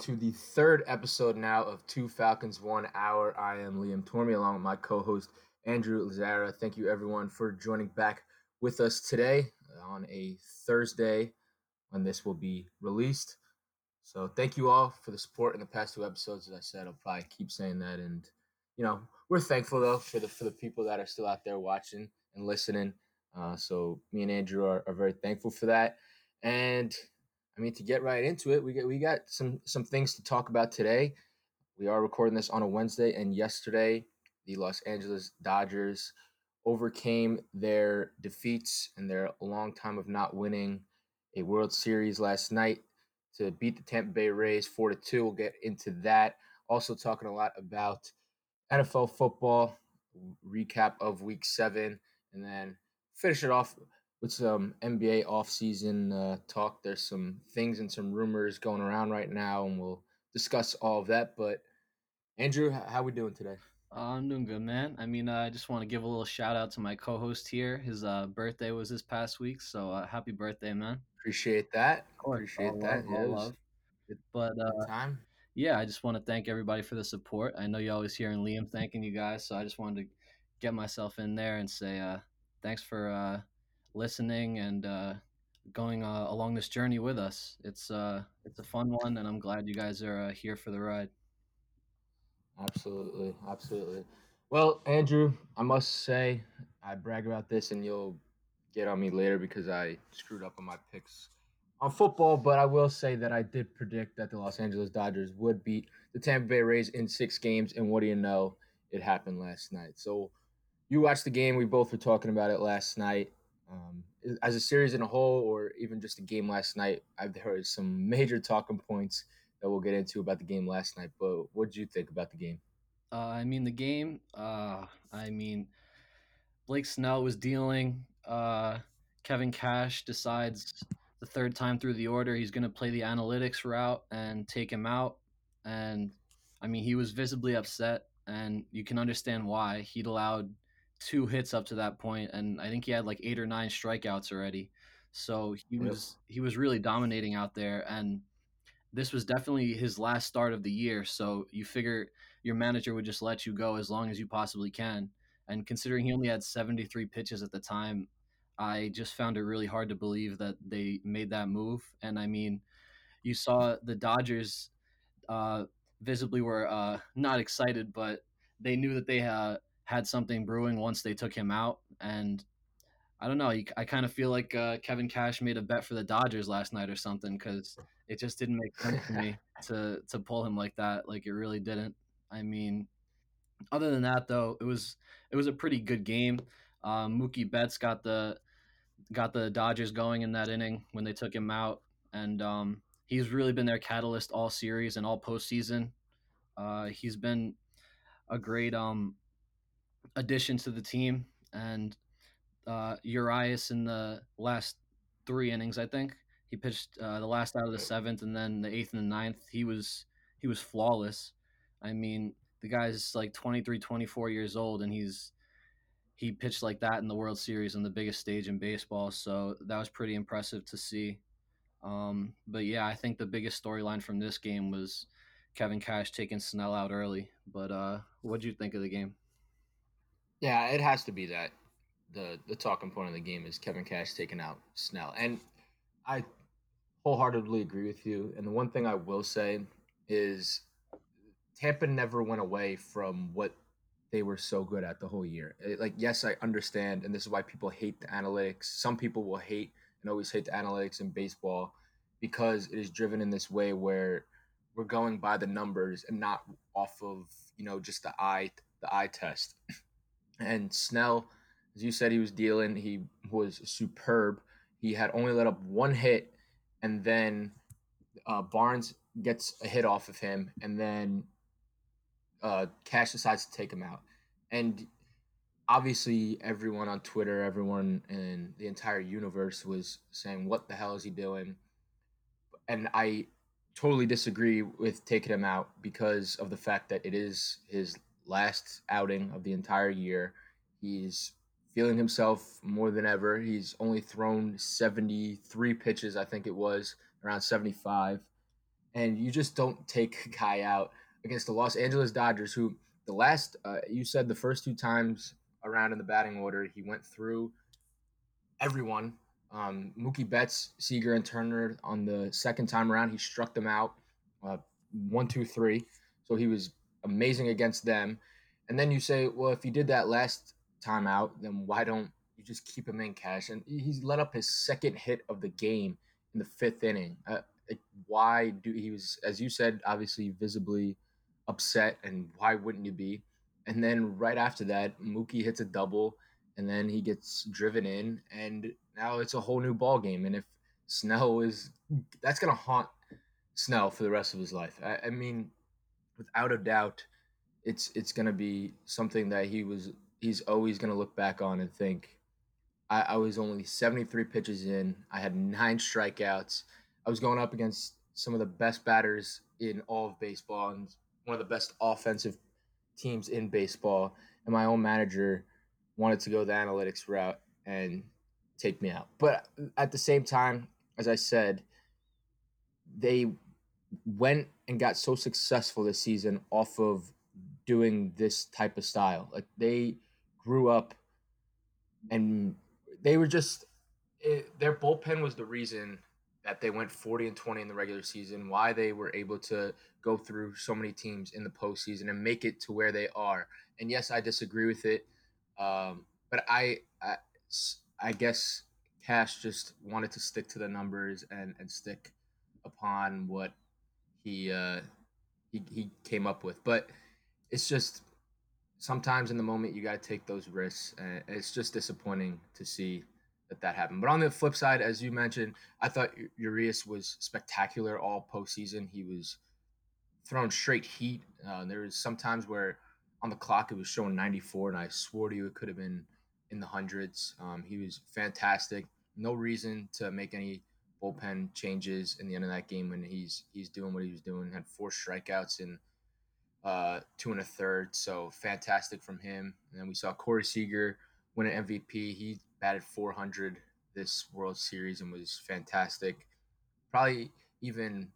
to the third episode now of Two Falcons One Hour. I am Liam Tormey, along with my co-host Andrew Lazara. Thank you, everyone, for joining back with us today on a Thursday when this will be released. So, thank you all for the support in the past two episodes. As I said, I'll probably keep saying that, and you know, we're thankful though for the for the people that are still out there watching and listening. Uh, so, me and Andrew are, are very thankful for that, and I mean, to get right into it, we get we got some some things to talk about today. We are recording this on a Wednesday, and yesterday the Los Angeles Dodgers overcame their defeats and their long time of not winning a World Series last night to beat the Tampa Bay Rays four to two. We'll get into that. Also talking a lot about NFL football recap of Week Seven, and then finish it off with some NBA offseason uh, talk. There's some things and some rumors going around right now, and we'll discuss all of that. But Andrew, how we doing today? Uh, I'm doing good, man. I mean, uh, I just want to give a little shout out to my co-host here. His uh, birthday was this past week, so uh, happy birthday, man! Appreciate that. Appreciate all that. Love, love. But uh, time. yeah, I just want to thank everybody for the support. I know you always hearing Liam thanking you guys, so I just wanted to get myself in there and say uh, thanks for uh, listening and uh, going uh, along this journey with us. It's uh, it's a fun one, and I'm glad you guys are uh, here for the ride. Absolutely, absolutely. Well, Andrew, I must say I brag about this, and you'll get on me later because I screwed up on my picks on football. But I will say that I did predict that the Los Angeles Dodgers would beat the Tampa Bay Rays in six games, and what do you know? It happened last night. So you watched the game. We both were talking about it last night. Um, as a series in a whole, or even just a game last night, I've heard some major talking points that we'll get into about the game last night. But what did you think about the game? Uh, I mean, the game. Uh, I mean, Blake Snell was dealing. Uh, Kevin Cash decides the third time through the order he's going to play the analytics route and take him out. And I mean, he was visibly upset, and you can understand why. He'd allowed two hits up to that point, and I think he had like eight or nine strikeouts already. So he was he was really dominating out there, and this was definitely his last start of the year. So you figure your manager would just let you go as long as you possibly can. And considering he only had 73 pitches at the time, I just found it really hard to believe that they made that move. And I mean, you saw the Dodgers uh, visibly were uh, not excited, but they knew that they uh, had something brewing once they took him out. And I don't know. I kind of feel like uh, Kevin Cash made a bet for the Dodgers last night or something because it just didn't make sense to me to to pull him like that. Like it really didn't. I mean, other than that though, it was it was a pretty good game. Um, Mookie Betts got the got the Dodgers going in that inning when they took him out, and um, he's really been their catalyst all series and all postseason. Uh, he's been a great um, addition to the team, and uh, Urias in the last three innings, I think he pitched uh, the last out of the seventh, and then the eighth and the ninth. He was he was flawless. I mean, the guy's like 23, 24 years old, and he's he pitched like that in the World Series on the biggest stage in baseball. So that was pretty impressive to see. Um, but yeah, I think the biggest storyline from this game was Kevin Cash taking Snell out early. But uh, what do you think of the game? Yeah, it has to be that the the talking point of the game is Kevin Cash taking out Snell, and I wholeheartedly agree with you. And the one thing I will say is Tampa never went away from what they were so good at the whole year. It, like, yes, I understand, and this is why people hate the analytics. Some people will hate and always hate the analytics in baseball because it is driven in this way where we're going by the numbers and not off of you know just the eye the eye test. And Snell, as you said, he was dealing. He was superb. He had only let up one hit, and then uh, Barnes gets a hit off of him, and then uh, Cash decides to take him out. And obviously, everyone on Twitter, everyone in the entire universe was saying, "What the hell is he doing?" And I totally disagree with taking him out because of the fact that it is his last outing of the entire year. He's feeling himself more than ever. He's only thrown 73 pitches, I think it was, around 75. and you just don't take a guy out against the Los Angeles Dodgers, who the last uh, you said the first two times around in the batting order he went through everyone. Um, Mookie Betts, Seager, and Turner on the second time around, he struck them out uh, one, two, three. So he was amazing against them. And then you say, well, if he did that last time out, then why don't you just keep him in Cash? And he's let up his second hit of the game in the fifth inning. Uh, why do he was, as you said, obviously visibly upset, and why wouldn't you be? And then right after that, Mookie hits a double, and then he gets driven in, and now it's a whole new ball game. And if Snell is, that's gonna haunt Snell for the rest of his life. I, I mean, without a doubt, it's it's gonna be something that he was he's always gonna look back on and think. I, I was only 73 pitches in. I had nine strikeouts. I was going up against some of the best batters in all of baseball and one of the best offensive teams in baseball. And my own manager wanted to go the analytics route and take me out. But at the same time, as I said, they went and got so successful this season off of doing this type of style. Like they grew up and they were just it, their bullpen was the reason that they went 40 and 20 in the regular season, why they were able to go through so many teams in the postseason and make it to where they are. And yes, I disagree with it, um, but I, I, I guess Cash just wanted to stick to the numbers and and stick upon what he uh, he he came up with. But it's just sometimes in the moment you got to take those risks, and it's just disappointing to see that that happened. But on the flip side, as you mentioned, I thought Urias was spectacular all postseason. He was throwing straight heat. Uh, there was sometimes where on the clock it was showing 94, and I swore to you it could have been in the hundreds. Um, he was fantastic. No reason to make any bullpen changes in the end of that game when he's he's doing what he was doing. Had four strikeouts in uh, two and a third, so fantastic from him. And then we saw Corey Seager win an MVP. He batted 400 this World Series and was fantastic. Probably even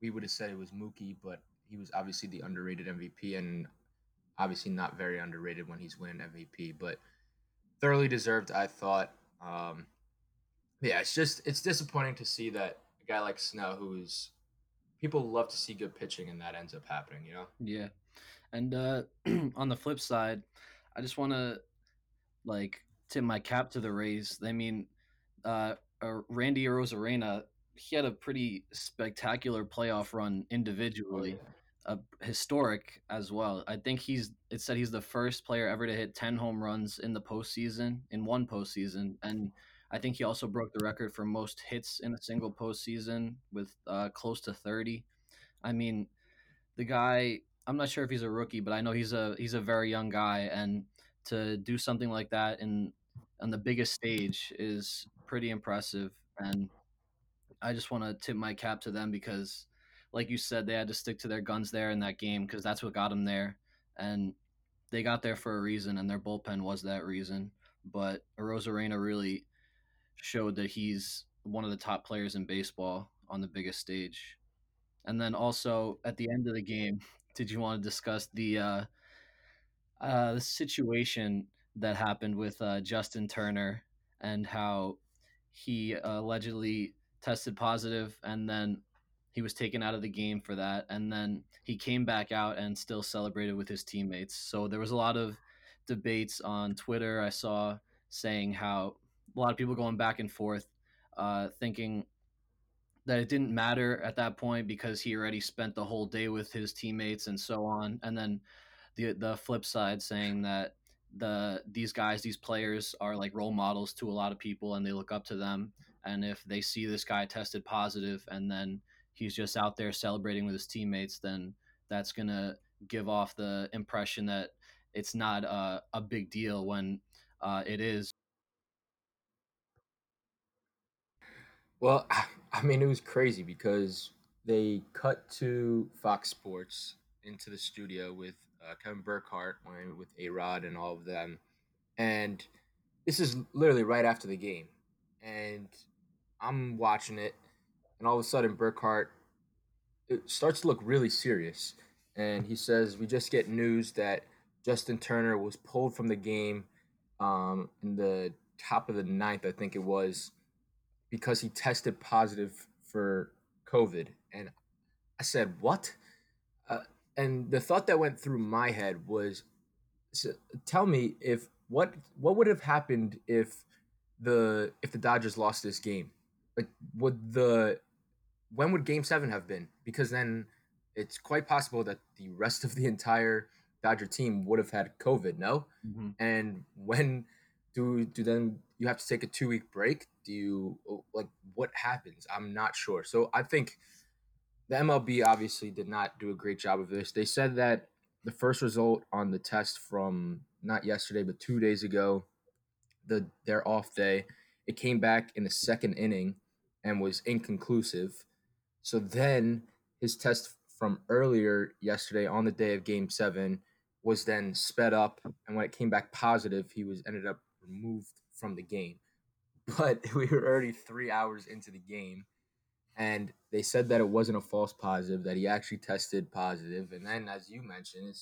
we would have said it was Mookie, but he was obviously the underrated MVP and obviously not very underrated when he's winning MVP, but thoroughly deserved, I thought. Um, yeah, it's just it's disappointing to see that a guy like Snell, who's people love to see good pitching, and that ends up happening. You know? Yeah, and uh, on the flip side, I just want to like tip my cap to the Rays. I mean, uh, uh, Randy Arozarena, he had a pretty spectacular playoff run individually. Oh, yeah. Uh, historic as well. I think he's. It said he's the first player ever to hit ten home runs in the postseason in one postseason, and I think he also broke the record for most hits in a single postseason with uh, close to thirty. I mean, the guy. I'm not sure if he's a rookie, but I know he's a he's a very young guy, and to do something like that in on the biggest stage is pretty impressive. And I just want to tip my cap to them because, like you said, they had to stick to their guns there in that game because that's what got them there. And they got there for a reason, and their bullpen was that reason. But Arozarena really showed that he's one of the top players in baseball on the biggest stage. And then also at the end of the game, did you want to discuss the uh, uh, the situation that happened with uh, Justin Turner and how he allegedly tested positive and then he was taken out of the game for that and then he came back out and still celebrated with his teammates so there was a lot of debates on twitter i saw saying how a lot of people going back and forth uh, thinking that it didn't matter at that point because he already spent the whole day with his teammates and so on. And then the the flip side saying that the these guys these players are like role models to a lot of people and they look up to them. And if they see this guy tested positive and then he's just out there celebrating with his teammates then that's to give off the impression that it's not a, a big deal when uh, it is well i mean it was crazy because they cut to fox sports into the studio with uh, Kevin Burkhardt with A Rod and all of them. And this is literally right after the game. And I'm watching it, and all of a sudden, Burkhardt it starts to look really serious. And he says, We just get news that Justin Turner was pulled from the game um, in the top of the ninth, I think it was, because he tested positive for COVID. And I said, What? Uh, and the thought that went through my head was so tell me if what what would have happened if the if the Dodgers lost this game? Like would the when would game 7 have been? Because then it's quite possible that the rest of the entire Dodger team would have had COVID, no? Mm-hmm. And when do do then you have to take a 2 week break? Do you oh, like what happens? I'm not sure. So I think the MLB obviously did not do a great job of this. They said that the first result on the test from not yesterday but two days ago, the their off day, it came back in the second inning and was inconclusive. So then his test from earlier yesterday on the day of game seven was then sped up and when it came back positive he was ended up removed from the game but we were already three hours into the game and they said that it wasn't a false positive that he actually tested positive. and then as you mentioned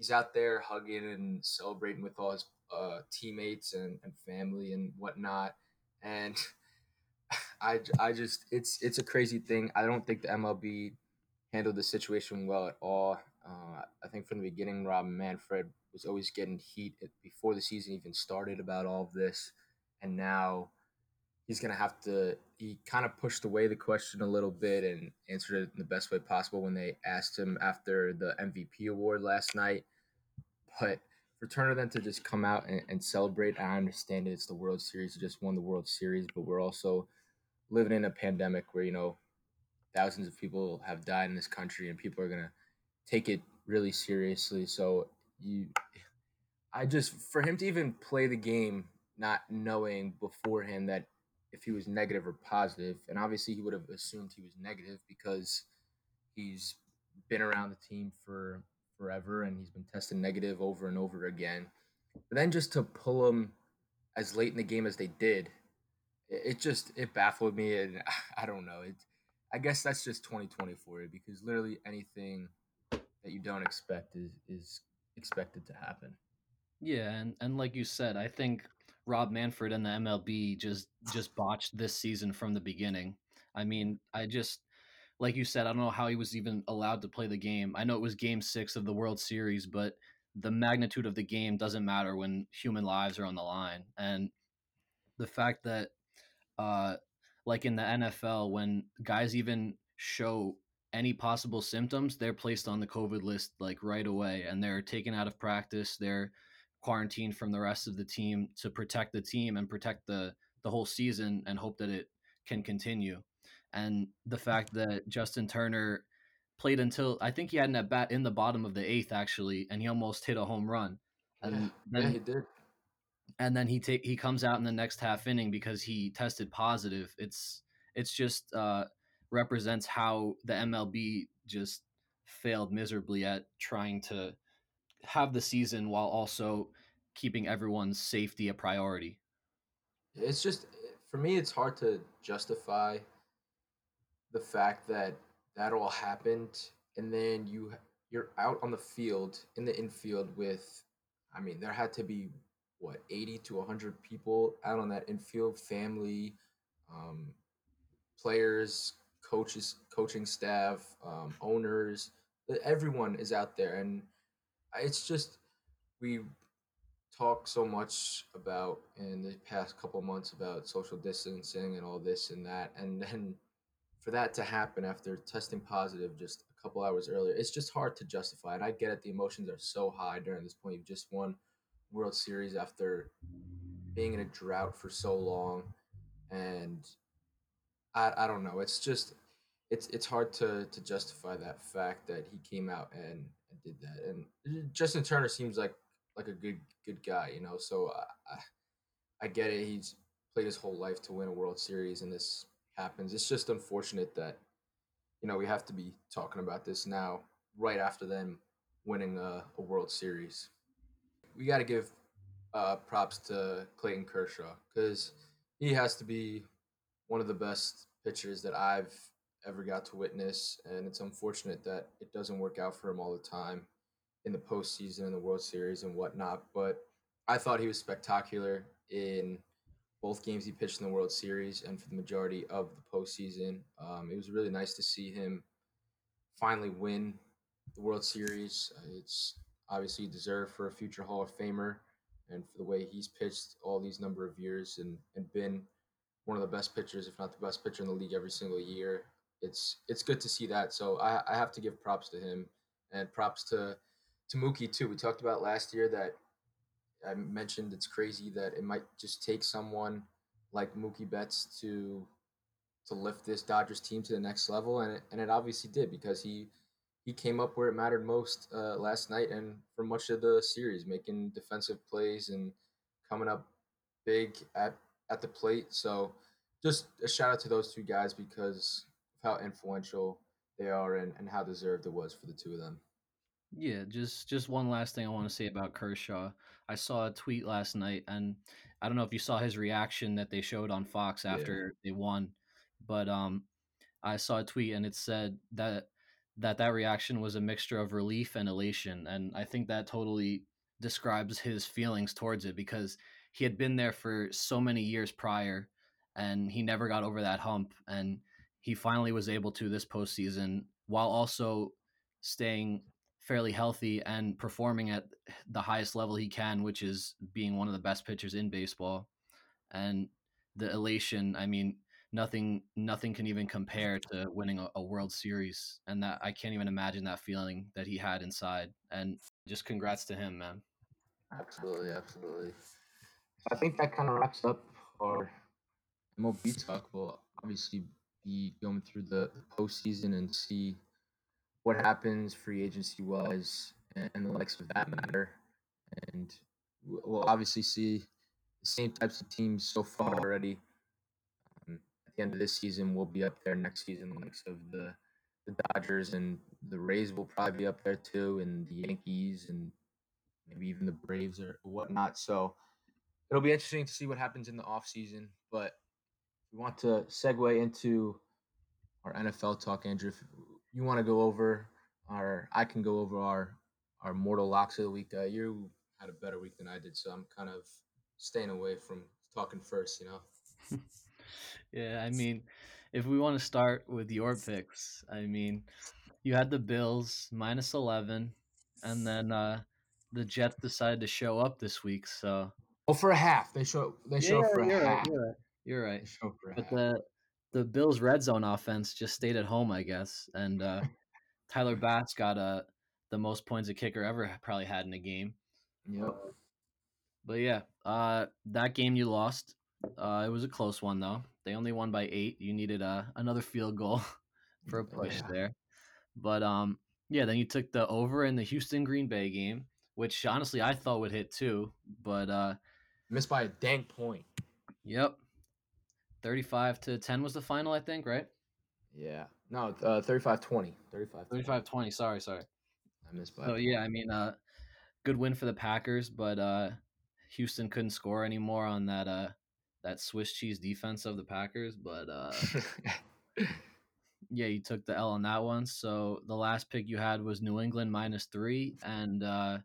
he's out there hugging and celebrating with all his uh, teammates and, and family and whatnot. And I, I just it's it's a crazy thing. I don't think the mlb handled the situation well at all. Uh, i think from the beginning rob manfred was always getting heat before the season even started about all of this and now he's going to have to he kind of pushed away the question a little bit and answered it in the best way possible when they asked him after the MVP award last night. But for Turner then to just come out and, and celebrate, I understand it, it's the World Series, he just won the World Series, but we're also living in a pandemic where, you know, thousands of people have died in this country and people are going to take it really seriously. So you I just for him to even play the game not knowing beforehand that if he was negative or positive, and obviously he would have assumed he was negative because he's been around the team for forever and he's been tested negative over and over again. But then just to pull him as late in the game as they did, it just it baffled me and I don't know. It I guess that's just 2020 for you because literally anything that you don't expect is is expected to happen. Yeah, and and like you said, I think Rob Manfred and the MLB just just botched this season from the beginning. I mean, I just like you said, I don't know how he was even allowed to play the game. I know it was game 6 of the World Series, but the magnitude of the game doesn't matter when human lives are on the line. And the fact that uh like in the NFL when guys even show any possible symptoms, they're placed on the COVID list like right away and they're taken out of practice. They're quarantined from the rest of the team to protect the team and protect the the whole season and hope that it can continue. And the fact that Justin Turner played until I think he had an at bat in the bottom of the eighth actually, and he almost hit a home run. And yeah, then, he did. And then he take he comes out in the next half inning because he tested positive. It's it's just uh, represents how the MLB just failed miserably at trying to have the season while also keeping everyone's safety a priority. It's just for me, it's hard to justify the fact that that all happened, and then you you're out on the field in the infield with, I mean, there had to be what eighty to hundred people out on that infield, family, um, players, coaches, coaching staff, um, owners, everyone is out there, and it's just we talk so much about in the past couple months about social distancing and all this and that and then for that to happen after testing positive just a couple hours earlier it's just hard to justify and i get it the emotions are so high during this point. You've just won world series after being in a drought for so long and i, I don't know. It's just it's it's hard to to justify that fact that he came out and did that. And Justin Turner seems like like a good good guy, you know. So I, I, I get it. He's played his whole life to win a World Series, and this happens. It's just unfortunate that you know we have to be talking about this now, right after them winning a, a World Series. We got to give uh, props to Clayton Kershaw because he has to be one of the best pitchers that I've ever got to witness, and it's unfortunate that it doesn't work out for him all the time in the postseason and the World Series and whatnot. But I thought he was spectacular in both games he pitched in the World Series and for the majority of the postseason. Um, it was really nice to see him finally win the World Series. It's obviously deserved for a future Hall of Famer and for the way he's pitched all these number of years and, and been one of the best pitchers, if not the best pitcher in the league every single year. It's it's good to see that. So I, I have to give props to him and props to to Mookie too. We talked about last year that I mentioned it's crazy that it might just take someone like Mookie Betts to to lift this Dodgers team to the next level, and it, and it obviously did because he he came up where it mattered most uh, last night and for much of the series, making defensive plays and coming up big at at the plate. So just a shout out to those two guys because how influential they are and, and how deserved it was for the two of them. Yeah, just just one last thing I want to say about Kershaw. I saw a tweet last night, and I don't know if you saw his reaction that they showed on Fox after yeah. they won, but um, I saw a tweet and it said that that that reaction was a mixture of relief and elation, and I think that totally describes his feelings towards it because he had been there for so many years prior, and he never got over that hump, and he finally was able to this postseason while also staying fairly healthy and performing at the highest level he can, which is being one of the best pitchers in baseball. And the elation, I mean, nothing nothing can even compare to winning a, a, World Series. And that I can't even imagine that feeling that he had inside. And just congrats to him, man. Absolutely, absolutely. I think that kind of wraps up our MLB talk. We'll obviously be going through the, the postseason and see what happens free agency wise and the likes of that matter. And we'll obviously see the same types of teams so far already. Um, at the end of this season, we'll be up there next season, the likes of the the Dodgers and the Rays will probably be up there too, and the Yankees and maybe even the Braves or whatnot. So it'll be interesting to see what happens in the off season. But we want to segue into our NFL talk, Andrew If you want to go over our, I can go over our our mortal locks of the week. Uh, you had a better week than I did, so I'm kind of staying away from talking first. You know. yeah, I mean, if we want to start with your picks, I mean, you had the Bills minus eleven, and then uh, the Jets decided to show up this week. So. Oh, for a half. They show. They yeah, show for a half. Right, right. You're right. but the the Bills' red zone offense just stayed at home, I guess, and uh, Tyler Bass got uh, the most points a kicker ever probably had in a game. Yep. But yeah, uh, that game you lost. Uh, it was a close one though. They only won by eight. You needed uh, another field goal for a push yeah. there. But um, yeah, then you took the over in the Houston Green Bay game, which honestly I thought would hit too, but uh, missed by a dang point. Yep, 35 to 10 was the final, I think, right? Yeah. No, uh, 35 20. 35 35 20. Sorry, sorry. I missed by. So, yeah, I mean, uh, good win for the Packers, but uh, Houston couldn't score anymore on that uh, that Swiss cheese defense of the Packers. But uh, yeah, you took the L on that one. So, the last pick you had was New England minus three. And uh,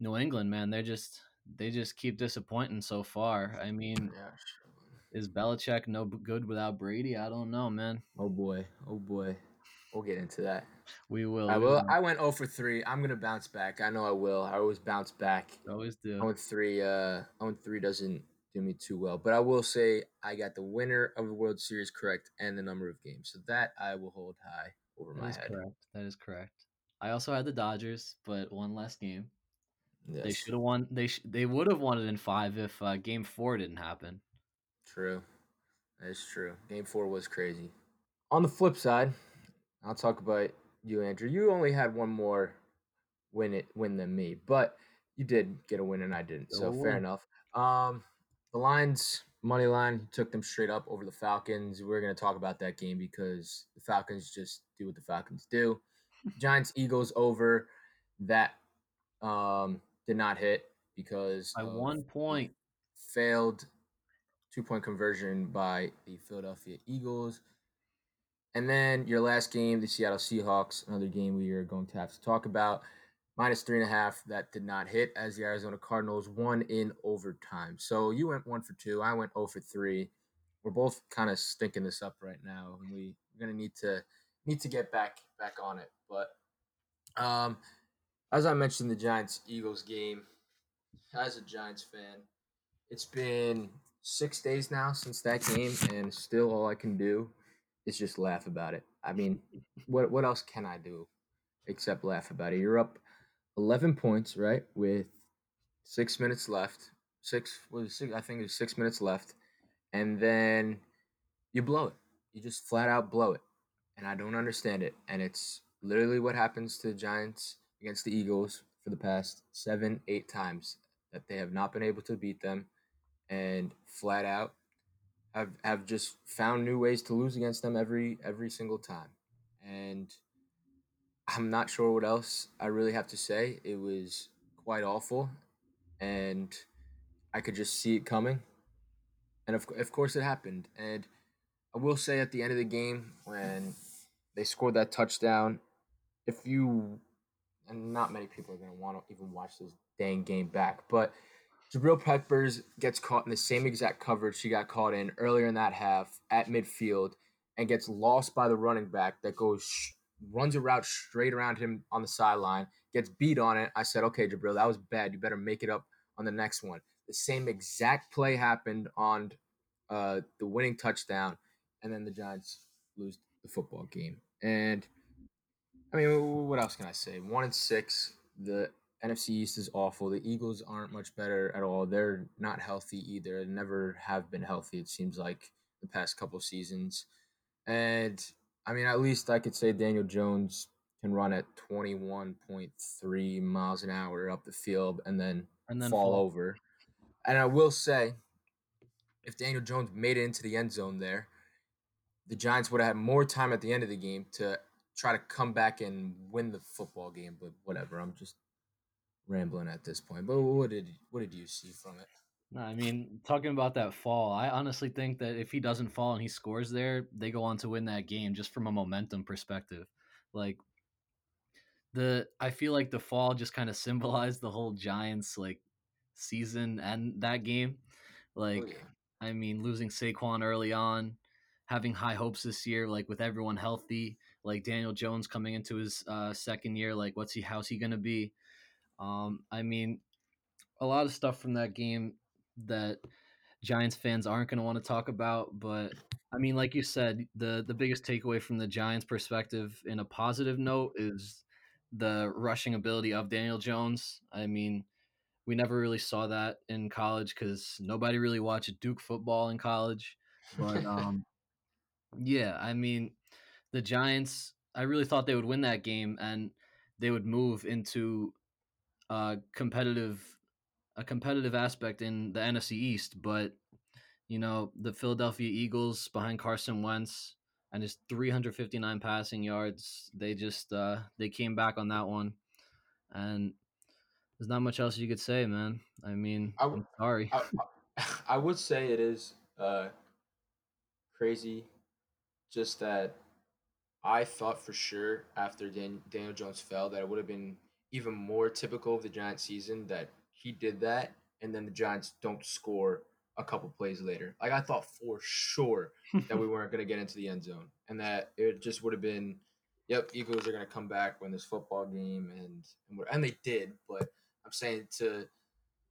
New England, man, they're just. They just keep disappointing so far. I mean, yeah, is Belichick no good without Brady? I don't know, man. Oh boy, oh boy. We'll get into that. We will. I will. I went 0 for 3. I'm gonna bounce back. I know I will. I always bounce back. Always do. 0 3. Uh, 0 3 doesn't do me too well, but I will say I got the winner of the World Series correct and the number of games, so that I will hold high over that my head. Correct. That is correct. I also had the Dodgers, but one less game. Yes. They should have won. They sh- they would have won it in five if uh, Game Four didn't happen. True. That's true. Game four was crazy. On the flip side, I'll talk about you, Andrew. You only had one more win it win than me, but you did get a win and I didn't. So oh, fair enough. Um, the Lions money line took them straight up over the Falcons. We're gonna talk about that game because the Falcons just do what the Falcons do. Giants Eagles over that um did not hit because by one point failed two point conversion by the Philadelphia Eagles. And then your last game, the Seattle Seahawks, another game we are going to have to talk about. Minus three and a half, that did not hit as the Arizona Cardinals won in overtime. So you went one for two. I went 0 for three. We're both kind of stinking this up right now, and we, we're gonna need to need to get back back on it. But um, as I mentioned, the Giants Eagles game. As a Giants fan, it's been six days now since that game, and still all I can do is just laugh about it. I mean, what what else can I do except laugh about it? You're up eleven points, right, with six minutes left. Six was six. I think there's six minutes left, and then you blow it. You just flat out blow it, and I don't understand it. And it's literally what happens to the Giants against the Eagles for the past seven, eight times that they have not been able to beat them, and flat out have have just found new ways to lose against them every every single time. And I'm not sure what else I really have to say. It was quite awful, and I could just see it coming. And of, of course, it happened. And I will say at the end of the game, when they scored that touchdown, if you, and not many people are going to want to even watch this dang game back, but Jabril Peppers gets caught in the same exact coverage she got caught in earlier in that half at midfield and gets lost by the running back that goes runs a route straight around him on the sideline, gets beat on it. I said, "Okay, Jabril, that was bad. You better make it up on the next one." The same exact play happened on uh, the winning touchdown, and then the Giants lose the football game. And I mean, what else can I say? One and six. The NFC East is awful. The Eagles aren't much better at all. They're not healthy either. They never have been healthy. It seems like the past couple seasons. And I mean, at least I could say Daniel Jones can run at 21.3 miles an hour up the field and then, and then fall, fall over. And I will say, if Daniel Jones made it into the end zone there, the Giants would have had more time at the end of the game to try to come back and win the football game. But whatever, I'm just rambling at this point. But what did what did you see from it? No, I mean, talking about that fall, I honestly think that if he doesn't fall and he scores there, they go on to win that game just from a momentum perspective. Like the I feel like the fall just kind of symbolized the whole Giants like season and that game. Oh, like oh, yeah. I mean, losing Saquon early on, having high hopes this year, like with everyone healthy, like Daniel Jones coming into his uh, second year, like what's he how's he gonna be? Um, I mean, a lot of stuff from that game that Giants fans aren't going to want to talk about. But I mean, like you said, the the biggest takeaway from the Giants' perspective, in a positive note, is the rushing ability of Daniel Jones. I mean, we never really saw that in college because nobody really watched Duke football in college. But um, yeah, I mean, the Giants. I really thought they would win that game and they would move into a competitive a competitive aspect in the NFC East, but you know, the Philadelphia Eagles behind Carson Wentz and his 359 passing yards, they just uh they came back on that one. And there's not much else you could say, man. I mean, I w- I'm sorry. I, I would say it is uh crazy just that I thought for sure after Dan- Daniel Jones fell that it would have been even more typical of the Giants season that he did that, and then the Giants don't score a couple plays later. Like I thought for sure that we weren't going to get into the end zone, and that it just would have been, yep, Eagles are going to come back, win this football game, and and, and they did. But I'm saying to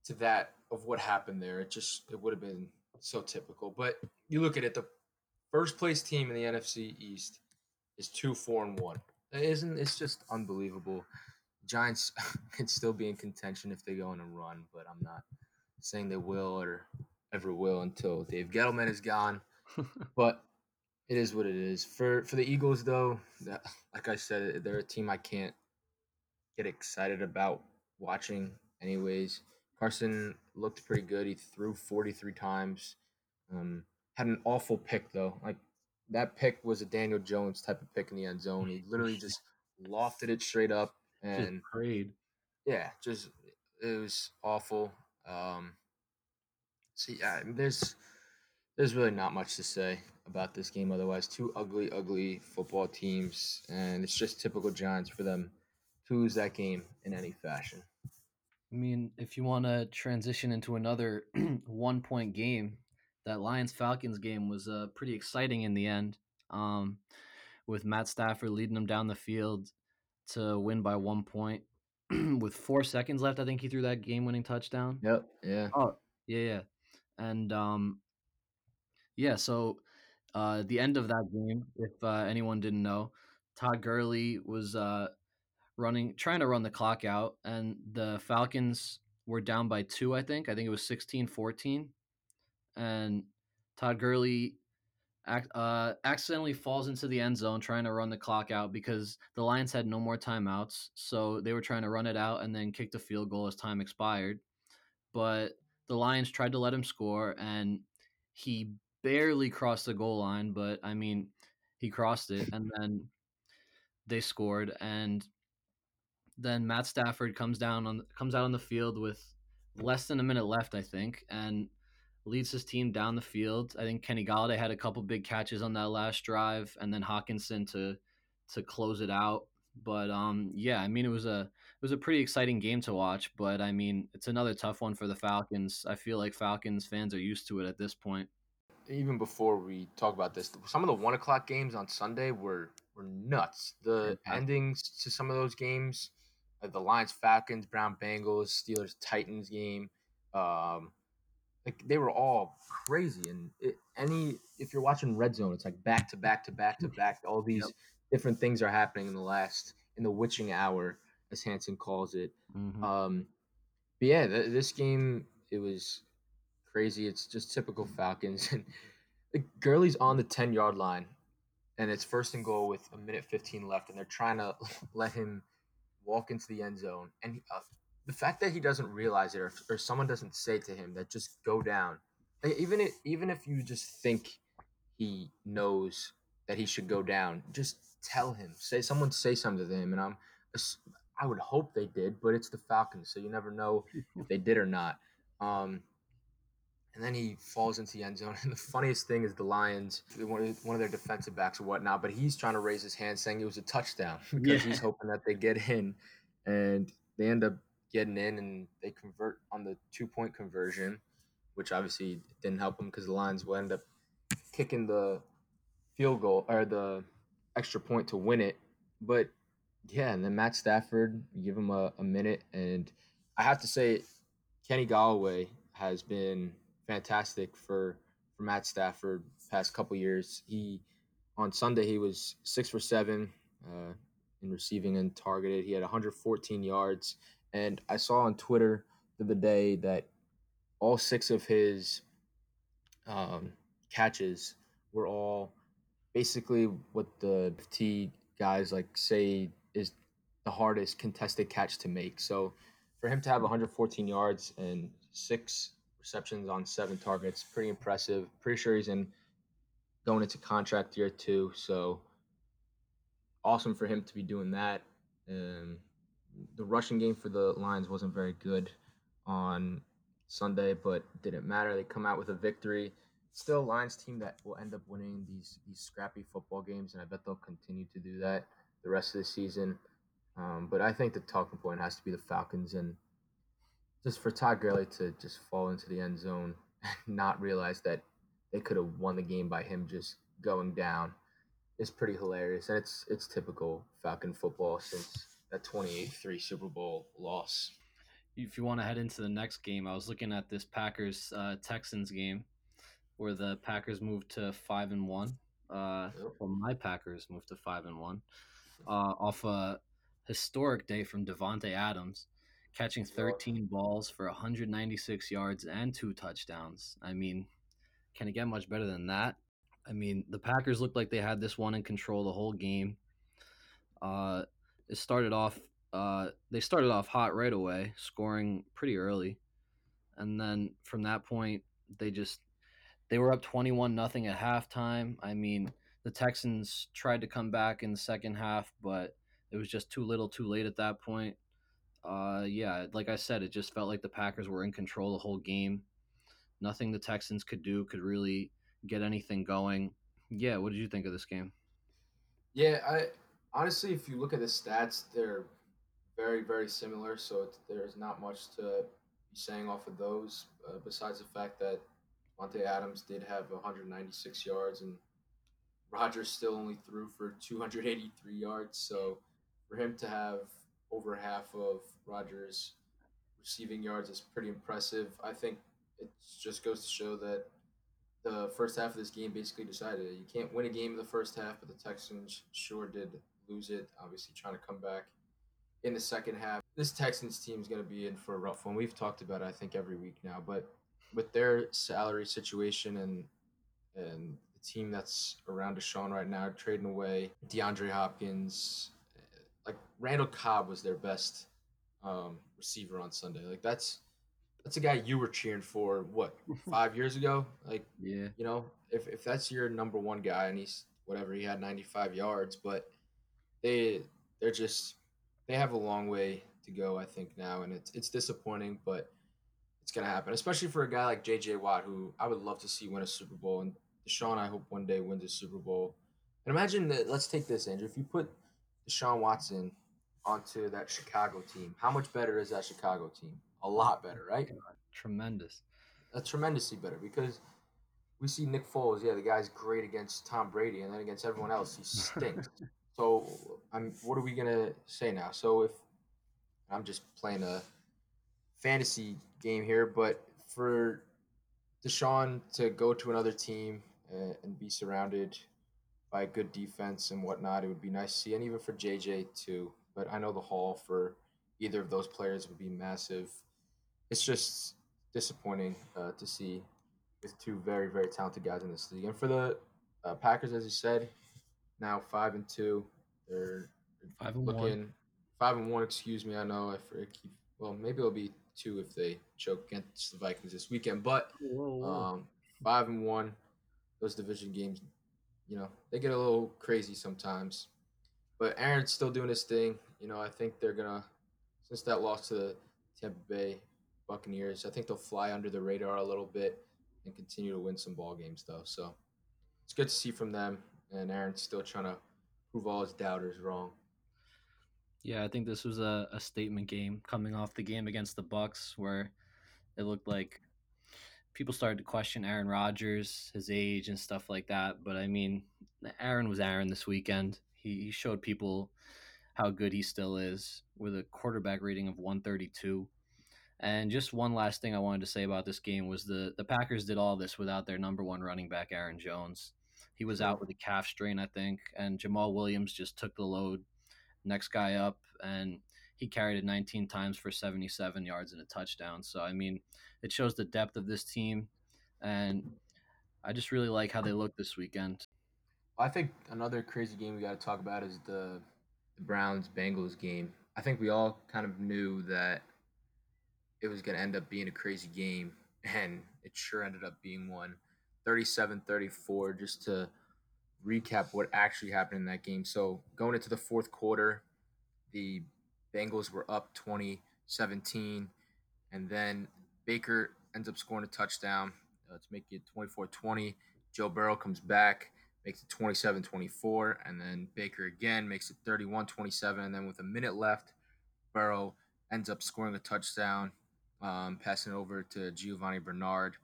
to that of what happened there, it just it would have been so typical. But you look at it, the first place team in the NFC East is two four and one. It isn't it's just unbelievable. Giants could still be in contention if they go on a run, but I'm not saying they will or ever will until Dave Gettleman is gone. but it is what it is. For for the Eagles, though, that, like I said, they're a team I can't get excited about watching. Anyways, Carson looked pretty good. He threw 43 times. Um, had an awful pick though. Like that pick was a Daniel Jones type of pick in the end zone. He literally just lofted it straight up and just prayed. Yeah, just it was awful. Um, see, yeah, there's there's really not much to say about this game otherwise. Two ugly, ugly football teams, and it's just typical Giants for them to lose that game in any fashion. I mean, if you want to transition into another one point game, that Lions Falcons game was uh, pretty exciting in the end. Um, with Matt Stafford leading them down the field to win by one point. with four seconds left, I think he threw that game winning touchdown. Yep. Yeah. Oh, yeah, yeah. And um, yeah, so uh, the end of that game, if uh, anyone didn't know, Todd Gurley was uh, running, trying to run the clock out, and the Falcons were down by two, I think. I think it was 16 14. And Todd Gurley uh, accidentally falls into the end zone trying to run the clock out because the Lions had no more timeouts. So they were trying to run it out and then kick the field goal as time expired. But the Lions tried to let him score, and he barely crossed the goal line, but I mean, he crossed it, and then they scored, and then Matt Stafford comes down on comes out on the field with less than a minute left, I think, and leads his team down the field. I think Kenny Golladay had a couple big catches on that last drive, and then Hockenson to to close it out. But um, yeah, I mean, it was a it was a pretty exciting game to watch. But I mean, it's another tough one for the Falcons. I feel like Falcons fans are used to it at this point even before we talk about this, some of the one o'clock games on Sunday were were nuts. The endings to some of those games, uh, the Lions, Falcons, Brown, Bengals, Steelers, Titans game, um, like they were all crazy. And it, any if you're watching Red Zone, it's like back to back to back to back. All these yep. different things are happening in the last in the witching hour, as Hanson calls it. Mm-hmm. Um, but yeah, th- this game it was crazy. It's just typical Falcons. And the Gurley's on the 10 yard line, and it's first and goal with a minute 15 left, and they're trying to let him walk into the end zone. And he, uh, the fact that he doesn't realize it, or, or someone doesn't say to him that just go down, even if, even if you just think he knows that he should go down, just tell him. Say someone say something to him, and I'm. I would hope they did, but it's the Falcons, so you never know if they did or not. Um, and then he falls into the end zone. And the funniest thing is the Lions, one of their defensive backs or whatnot, but he's trying to raise his hand saying it was a touchdown because yeah. he's hoping that they get in. And they end up getting in and they convert on the two point conversion, which obviously didn't help them because the Lions will end up kicking the field goal or the extra point to win it. But yeah, and then Matt Stafford, give him a, a minute. And I have to say, Kenny Golladay has been fantastic for for Matt Stafford past couple years. He on Sunday he was six for seven uh, in receiving and targeted. He had 114 yards, and I saw on Twitter the other day that all six of his um, catches were all basically what the T guys like say is the hardest contested catch to make. So for him to have 114 yards and six receptions on seven targets. Pretty impressive. Pretty sure he's in going into contract year two. So awesome for him to be doing that. Um, the rushing game for the Lions wasn't very good on Sunday, but didn't matter. They come out with a victory. Still, a Lions team that will end up winning these these scrappy football games, and I bet they'll continue to do that the rest of the season. Um, but I think the talking point has to be the Falcons and just for Todd Gurley to just fall into the end zone and not realize that they could have won the game by him just going down is pretty hilarious. And it's it's typical Falcon football since that 28-3 Super Bowl loss. If you want to head into the next game, I was looking at this Packers uh, Texans game where the Packers moved to five and one. Uh, yep. Well, my Packers moved to five and one uh, off a historic day from Davante Adams catching 13 balls for 196 yards and two touchdowns. I mean, can it get much better than that? I mean, the Packers looked like they had this one in control the whole game. Uh, it started off. Uh, they started off hot right away, scoring pretty early, and then from that point, they just they were up 21 nothing at halftime. I mean, the Texans tried to come back in the second half, but it was just too little, too late at that point. Uh, yeah, like I said, it just felt like the Packers were in control the whole game. Nothing the Texans could do could really get anything going. Yeah, what did you think of this game? Yeah, I honestly, if you look at the stats, they're very, very similar. So there's not much to be saying off of those, uh, besides the fact that Davante Adams did have 196 yards and Rodgers still only threw for 283 yards. So for him to have over half of Rodgers' receiving yards is pretty impressive. I think it just goes to show that the first half of this game basically decided. You can't win a game in the first half, but the Texans sure did lose it. Obviously, trying to come back in the second half. This Texans team is going to be in for a rough one. We've talked about it, I think, every week now, but with their salary situation and and the team that's around Deshaun right now, trading away DeAndre Hopkins, like Randall Cobb was their best um, receiver on Sunday. Like that's that's a guy you were cheering for what five years ago. Like yeah, you know, if if that's your number one guy and he's whatever he had 95 yards, but they they're just they have a long way to go. I think now, and it's it's disappointing, but it's gonna happen, especially for a guy like J.J. Watt, who I would love to see win a Super Bowl, and Deshaun, I hope one day wins a Super Bowl. And imagine that. Let's take this, Andrew. If you put Deshaun Watson onto that Chicago team, how much better is that Chicago team? A lot better, right? Tremendous. That's tremendously better because we see Nick Foles. Yeah, the guy's great against Tom Brady, and then against everyone else, he stinks. so, I'm. What are we gonna say now? So if I'm just playing a fantasy game here, but for Deshaun to go to another team and, and be surrounded by good defense and whatnot, it would be nice to see, and even for JJ too. But I know the haul for either of those players would be massive. It's just disappointing uh, to see with two very very talented guys in this league. And for the uh, Packers, as you said, now five and two, they're five and looking one. five and one. Excuse me, I know I keep. Well, maybe it'll be two if they choke against the Vikings this weekend. But um, five and one, those division games, you know, they get a little crazy sometimes. But Aaron's still doing his thing. You know, I think they're gonna since that loss to the Tampa Bay Buccaneers, I think they'll fly under the radar a little bit and continue to win some ball games though. So it's good to see from them. And Aaron's still trying to prove all his doubters wrong. Yeah, I think this was a, a statement game coming off the game against the Bucks where it looked like people started to question Aaron Rodgers, his age and stuff like that. But I mean, Aaron was Aaron this weekend. He, he showed people how good he still is with a quarterback rating of 132. And just one last thing I wanted to say about this game was the the Packers did all this without their number one running back Aaron Jones. He was out with a calf strain, I think, and Jamaal Williams just took the load next guy up, and he carried it 19 times for 77 yards and a touchdown. So, I mean, it shows the depth of this team, and I just really like how they look this weekend. I think another crazy game we got to talk about is the, the Browns Bengals game. I think we all kind of knew that it was going to end up being a crazy game, and it sure ended up being one. 37 34, just to recap what actually happened in that game. So going into the fourth quarter, the Bengals were up 2017, and then Baker ends up scoring a touchdown uh, to make it 24-20. Joe Burrow comes back, makes it 27-24, and then Baker again makes it 31-27, and then with a minute left, Burrow ends up scoring a touchdown, um, passing over to Giovani Bernard.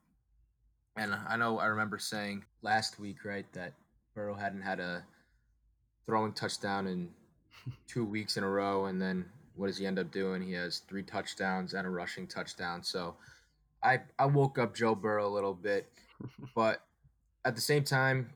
And I know I remember saying last week, right, that Burrow hadn't had a throwing touchdown in two weeks in a row, and then what does he end up doing? He has three touchdowns and a rushing touchdown. So I I woke up Joe Burrow a little bit, but at the same time,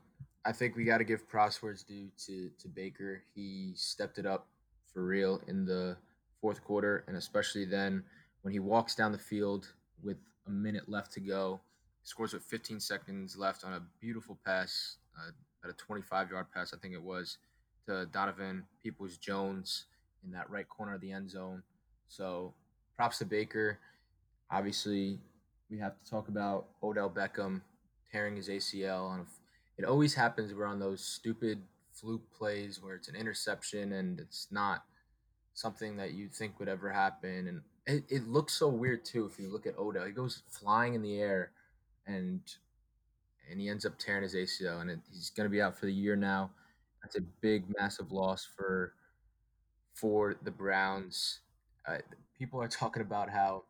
I think we got to give props where it's due to to Baker. He stepped it up for real in the fourth quarter, and especially then when he walks down the field with a minute left to go, scores with 15 seconds left on a beautiful pass uh, at a 25 yard pass, I think it was, to Donovan Peoples Jones in that right corner of the end zone. So props to Baker. Obviously, we have to talk about Odell Beckham tearing his ACL. On it always happens. We're on those stupid fluke plays where it's an interception and it's not something that you think would ever happen. And it, it looks so weird too if you look at Odell. He goes flying in the air and and he ends up tearing his ACL, and it, he's going to be out for the year now. That's a big, massive loss for for the Browns. Uh, people are talking about how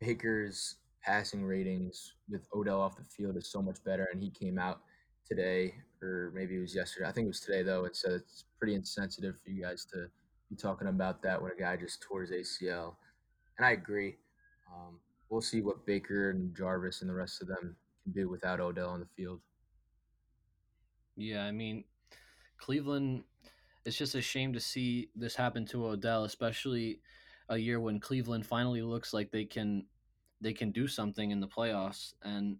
Baker's passing ratings with Odell off the field is so much better, and he came out today, or maybe it was yesterday. I think it was today though, and said it's pretty insensitive for you guys to be talking about that when a guy just tore his ACL. And I agree. Um, we'll see what Baker and Jarvis and the rest of them can do without Odell on the field. Yeah, I mean, Cleveland. It's just a shame to see this happen to Odell, especially a year when Cleveland finally looks like they can they can do something in the playoffs. And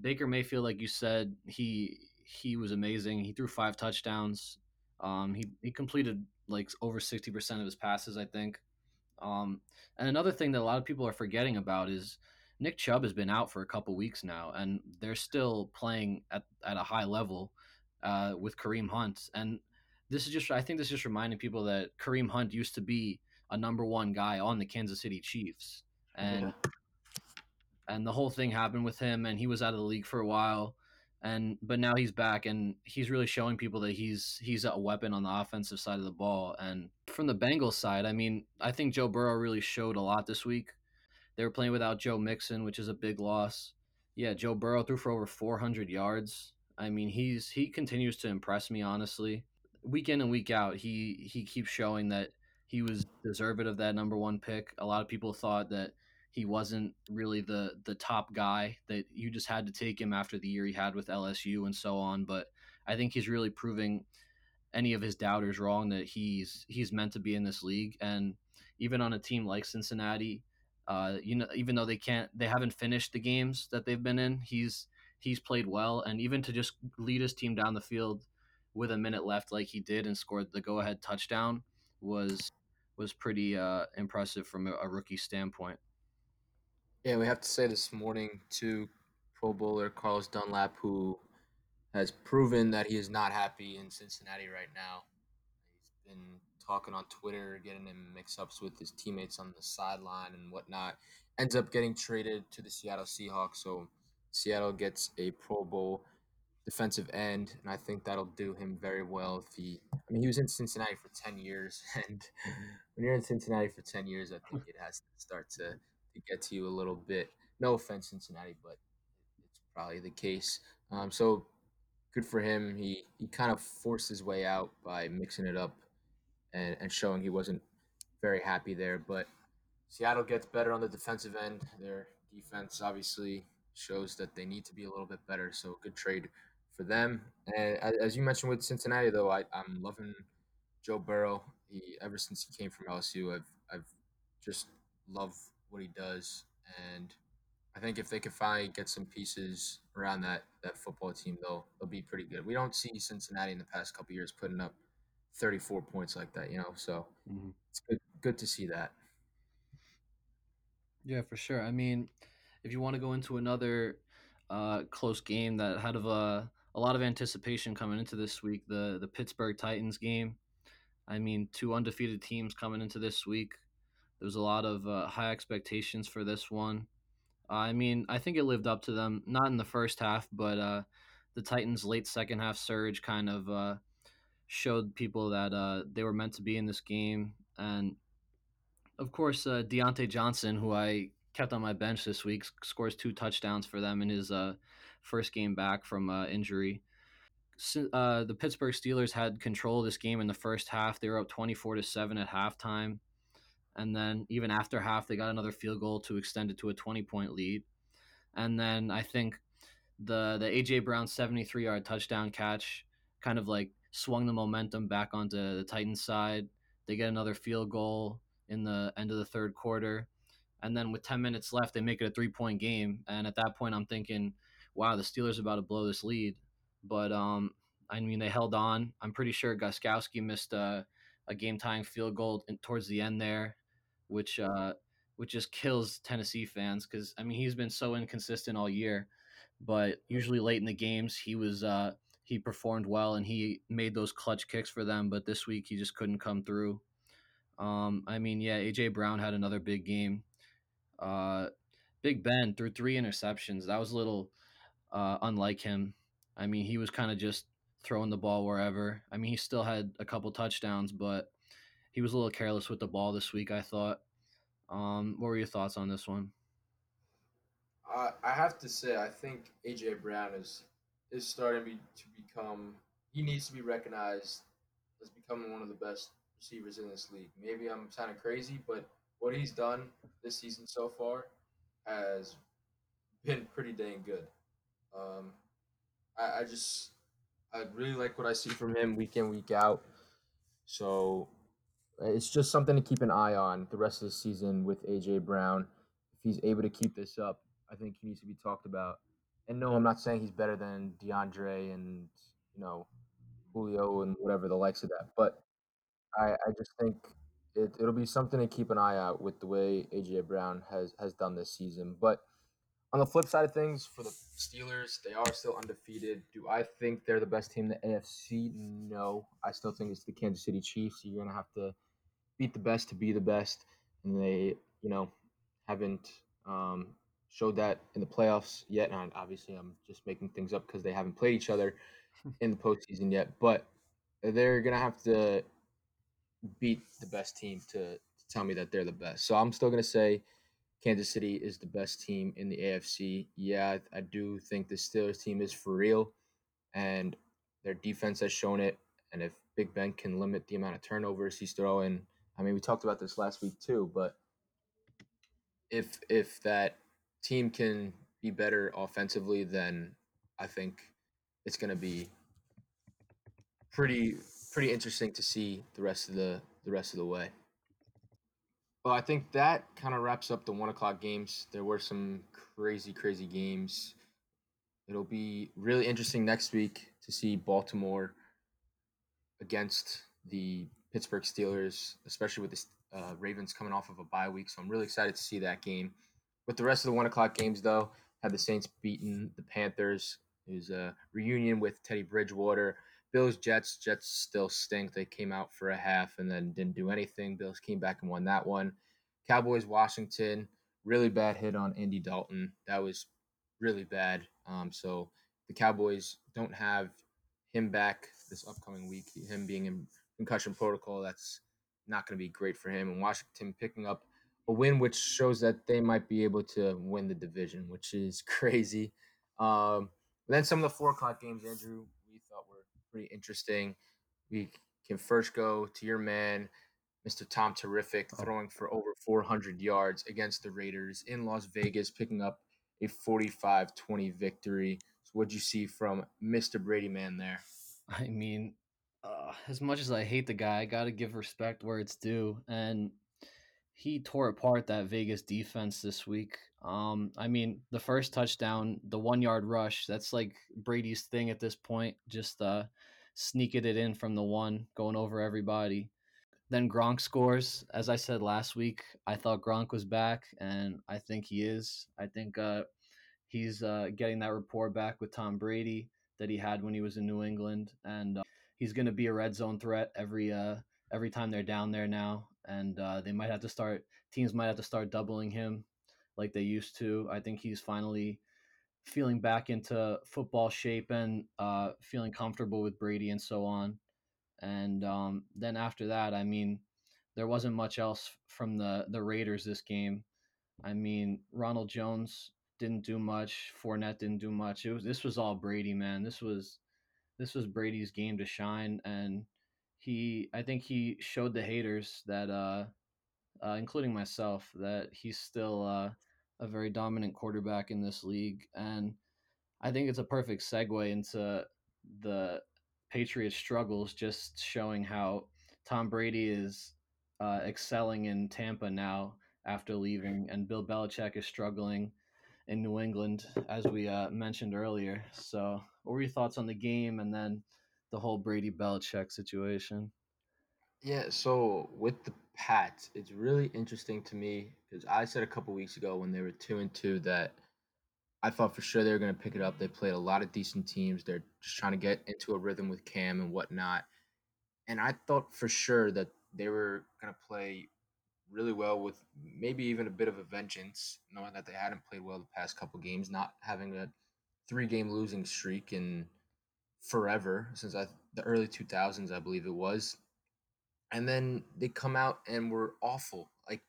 Baker Mayfield, like you said, he he was amazing. He threw five touchdowns. Um, he he completed like over sixty percent of his passes, I think. Um, and another thing that a lot of people are forgetting about is Nick Chubb has been out for a couple weeks now, and they're still playing at, at a high level uh, with Kareem Hunt. And this is just, I think this is just reminding people that Kareem Hunt used to be a number one guy on the Kansas City Chiefs. And yeah. and the whole thing happened with him, and he was out of the league for a while. And but now he's back, and he's really showing people that he's he's a weapon on the offensive side of the ball. And from the Bengals side, I mean, I think Joe Burrow really showed a lot this week. They were playing without Joe Mixon, which is a big loss. Yeah, Joe Burrow threw for over 400 yards. I mean, he's he continues to impress me honestly. Week in and week out, he he keeps showing that he was deserved of that number one pick. A lot of people thought that he wasn't really the the top guy that you just had to take him after the year he had with LSU and so on. But I think he's really proving any of his doubters wrong that he's he's meant to be in this league. And even on a team like Cincinnati, uh, you know, even though they can't, they haven't finished the games that they've been in. He's he's played well, and even to just lead his team down the field with a minute left, like he did, and scored the go-ahead touchdown was was pretty uh, impressive from a, a rookie standpoint. Yeah, we have to say this morning to Pro Bowler Carlos Dunlap, who has proven that he is not happy in Cincinnati right now. He's been talking on Twitter, getting in mix-ups with his teammates on the sideline and whatnot. Ends up getting traded to the Seattle Seahawks, so Seattle gets a Pro Bowl defensive end, and I think that'll do him very well. If he, I mean, he was in Cincinnati for ten years, and when you're in Cincinnati for ten years, I think it has to start to to get to you a little bit. No offense, Cincinnati, but it's probably the case. Um, so good for him. He he kind of forced his way out by mixing it up and, and showing he wasn't very happy there. But Seattle gets better on the defensive end. Their defense obviously shows that they need to be a little bit better. So good trade for them. And as you mentioned with Cincinnati, though, I, I'm loving Joe Burrow. He ever since he came from LSU, I've I've just loved what he does, and I think if they could finally get some pieces around that that football team, they'll they'll be pretty good. We don't see Cincinnati in the past couple years putting up 34 points like that, you know. So mm-hmm. it's good good to see that. Yeah, for sure. I mean, if you want to go into another uh, close game that had of a a lot of anticipation coming into this week, the the Pittsburgh Titans game. I mean, two undefeated teams coming into this week. There's a lot of uh, high expectations for this one. Uh, I mean, I think it lived up to them. Not in the first half, but uh, the Titans' late second half surge kind of uh, showed people that uh, they were meant to be in this game. And of course, uh, Diontae Johnson, who I kept on my bench this week, scores two touchdowns for them in his first game back from injury. the Pittsburgh Steelers had control of this game in the first half. They were up 24 to 7 at halftime and then even after half they got another field goal to extend it to a 20 point lead. And then i think the the aj brown 73 yard touchdown catch kind of like swung the momentum back onto the titans side. They get another field goal in the end of the third quarter. And then with 10 minutes left they make it a three point game. And at that point i'm thinking wow the steelers about to blow this lead. But um i mean they held on. I'm pretty sure Gostkowski missed a, a game tying field goal in, towards the end there which uh, which just kills Tennessee fans because I mean he's been so inconsistent all year, but usually late in the games he was uh, he performed well and he made those clutch kicks for them. But this week he just couldn't come through. Um, I mean, yeah, AJ Brown had another big game. Uh, Big Ben threw three interceptions. That was a little uh, unlike him. I mean, he was kind of just throwing the ball wherever. I mean, he still had a couple touchdowns, but he was a little careless with the ball this week. I thought. Um, what were your thoughts on this one? I I have to say, I think AJ Brown is is starting to become. He needs to be recognized as becoming one of the best receivers in this league. Maybe I'm kind of crazy, but what he's done this season so far has been pretty dang good. Um, I, I just I really like what I see from him week in week out. So it's just something to keep an eye on the rest of the season with AJ Brown. If he's able to keep this up, I think he needs to be talked about. And no, I'm not saying he's better than DeAndre and you know Julio and whatever the likes of that, but I, I just think it, it'll be something to keep an eye out with the way AJ Brown has has done this season. But on the flip side of things, for the Steelers, they are still undefeated. Do I think they're the best team in the AFC? No, I still think it's the Kansas City Chiefs. You're gonna have to beat the best to be the best, and they, you know, haven't um, showed that in the playoffs yet. And obviously, I'm just making things up because they haven't played each other in the postseason yet. But they're gonna have to beat the best team to, to tell me that they're the best. So I'm still gonna say Kansas City is the best team in the AFC. Yeah, I, I do think the Steelers team is for real, and their defense has shown it. And if Big Ben can limit the amount of turnovers he's throwing, I mean, we talked about this last week too. But if if that team can be better offensively, then I think it's going to be pretty pretty interesting to see the rest of the the rest of the way. Well, I think that kind of wraps up the one o'clock games. There were some crazy, crazy games. It'll be really interesting next week to see Baltimore against the Pittsburgh Steelers, especially with the uh, Ravens coming off of a bye week. So I'm really excited to see that game. With the rest of the one o'clock games, though, had the Saints beaten the Panthers. It was a reunion with Teddy Bridgewater. Bills Jets. Jets still stink. They came out for a half and then didn't do anything. Bills came back and won that one. Cowboys Washington. Really bad hit on Andy Dalton. That was really bad. Um, so the Cowboys don't have him back this upcoming week. Him being in concussion protocol, that's not going to be great for him. And Washington picking up a win, which shows that they might be able to win the division, which is crazy. Um, then some of the four o'clock games, Andrew, we thought were pretty interesting. We can first go to your man, Mr. Tom Terrific, oh. throwing for over 400 yards against the Raiders in Las Vegas, picking up a 45 20 victory. So, what'd you see from Mr. Brady Man there? I mean, uh, as much as I hate the guy, I got to give respect where it's due. And he tore apart that Vegas defense this week. Um, I mean, the first touchdown, the one yard rush, that's like Brady's thing at this point. Just uh, sneaking it in from the one, going over everybody. Then Gronk scores. As I said last week, I thought Gronk was back, and I think he is. I think uh, he's uh, getting that rapport back with Tom Brady that he had when he was in New England, and uh, he's going to be a red zone threat every uh, every time they're down there now. And uh, they might have to start teams might have to start doubling him like they used to. I think he's finally feeling back into football shape and uh, feeling comfortable with Brady and so on. And um, then after that, I mean, there wasn't much else from the the Raiders this game. I mean, Ronald Jones didn't do much. Fournette didn't do much. It was this was all Brady, man. This was this was Brady's game to shine, and he I think he showed the haters that, uh, uh, including myself, that he's still uh, a very dominant quarterback in this league. And I think it's a perfect segue into the Patriots' struggles, just showing how Tom Brady is uh, excelling in Tampa now after leaving, and Bill Belichick is struggling in New England, as we uh, mentioned earlier. So, what were your thoughts on the game and then the whole Brady Belichick situation? Yeah, so with the Pats, it's really interesting to me because I said a couple weeks ago when they were two and two that I thought for sure they were going to pick it up. They played a lot of decent teams. They're just trying to get into a rhythm with Cam and whatnot. And I thought for sure that they were going to play really well with maybe even a bit of a vengeance, knowing that they hadn't played well the past couple games, not having a three game losing streak in forever since I, the early 2000s, I believe it was. And then they come out and were awful. Like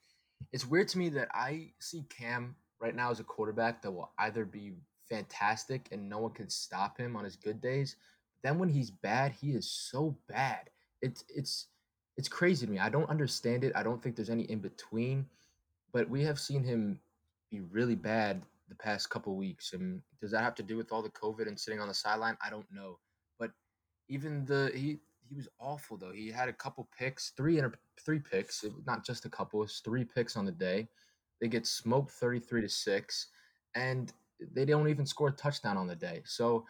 it's weird to me that I see Cam right now as a quarterback that will either be fantastic and no one can stop him on his good days. Then when he's bad, he is so bad. It's it's it's crazy to me. I don't understand it. I don't think there's any in between. But we have seen him be really bad the past couple weeks. And does that have to do with all the COVID and sitting on the sideline? I don't know. But even the he he was awful though. He had a couple picks, three inter, three picks, not just a couple, it's three picks on the day. They get smoked 33 to 6 and they don't even score a touchdown on the day. So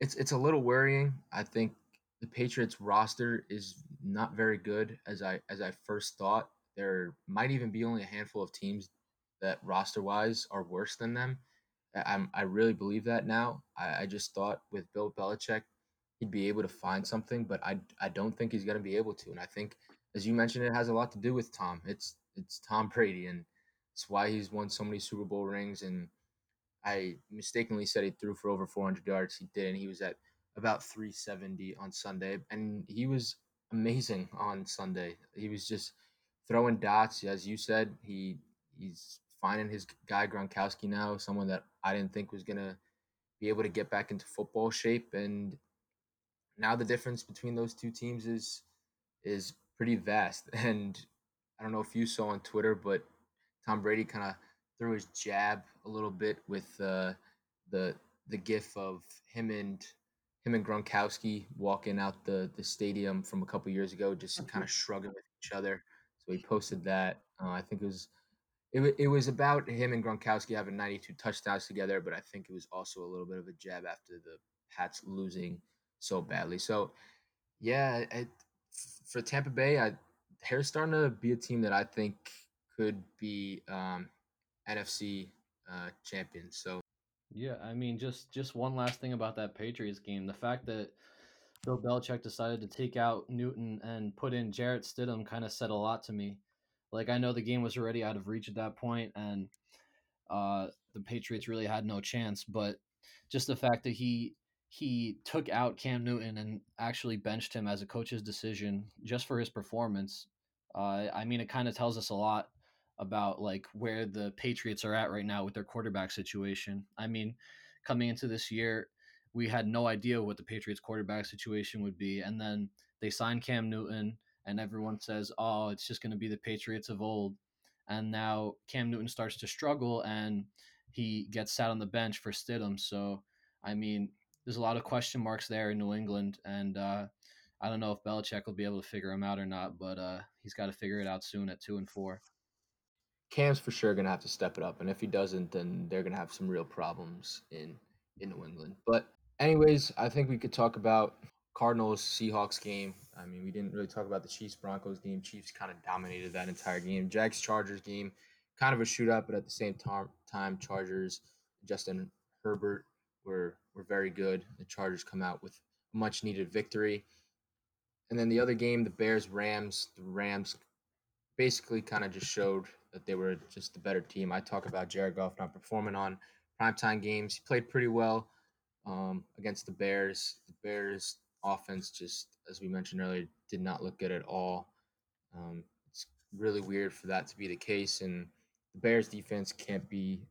it's it's a little worrying. I think the Patriots roster is not very good as I as I first thought. There might even be only a handful of teams that roster wise are worse than them. I'm I really believe that now. I, I just thought with Bill Belichick he'd be able to find something, but I I don't think he's going to be able to. And I think, as you mentioned, it has a lot to do with Tom. It's it's Tom Brady, and it's why he's won so many Super Bowl rings. And I mistakenly said he threw for over 400 yards. He did, and he was at about 370 on Sunday, and he was amazing on Sunday. He was just throwing dots, as you said. He he's finding his guy Gronkowski now, someone that I didn't think was gonna be able to get back into football shape, and now the difference between those two teams is is pretty vast. And I don't know if you saw on Twitter, but Tom Brady kind of threw his jab a little bit with uh, the the gif of him and him and Gronkowski walking out the the stadium from a couple years ago, just kind of shrugging with each other. So he posted that. Uh, I think it was it, it was about him and Gronkowski having 92 touchdowns together, but I think it was also a little bit of a jab after the Pats losing so badly. So, yeah, it, for Tampa Bay, I, they're starting to be a team that I think could be um, NFC uh, champions. So, yeah, I mean, just just one last thing about that Patriots game: the fact that Bill Belichick decided to take out Newton and put in Jarrett Stidham kind of said a lot to me. Like, I know the game was already out of reach at that point, and uh, the Patriots really had no chance. But just the fact that he he took out Cam Newton and actually benched him as a coach's decision just for his performance. Uh, I mean, it kind of tells us a lot about like where the Patriots are at right now with their quarterback situation. I mean, coming into this year, we had no idea what the Patriots quarterback situation would be, and then they signed Cam Newton, and everyone says, "Oh, it's just going to be the Patriots of old." And now Cam Newton starts to struggle, and he gets sat on the bench for Stidham. So, I mean, there's a lot of question marks there in New England, and uh, I don't know if Belichick will be able to figure him out or not, but uh, he's got to figure it out soon at two and four. Cam's for sure gonna have to step it up, and if he doesn't, then they're gonna have some real problems in in New England. But anyways, I think we could talk about Cardinals Seahawks game. I mean, we didn't really talk about the Chiefs Broncos game. Chiefs kind of dominated that entire game. Jags Chargers game, kind of a shootout, but at the same time, Chargers Justin Herbert were were very good. The Chargers come out with a much needed victory. And then the other game, the Bears Rams, the Rams basically kind of just showed that they were just the better team. I talk about Jared Goff not performing on primetime games. He played pretty well um, against the Bears. The Bears offense just, as we mentioned earlier, did not look good at all. Um, it's really weird for that to be the case, and the Bears defense can't be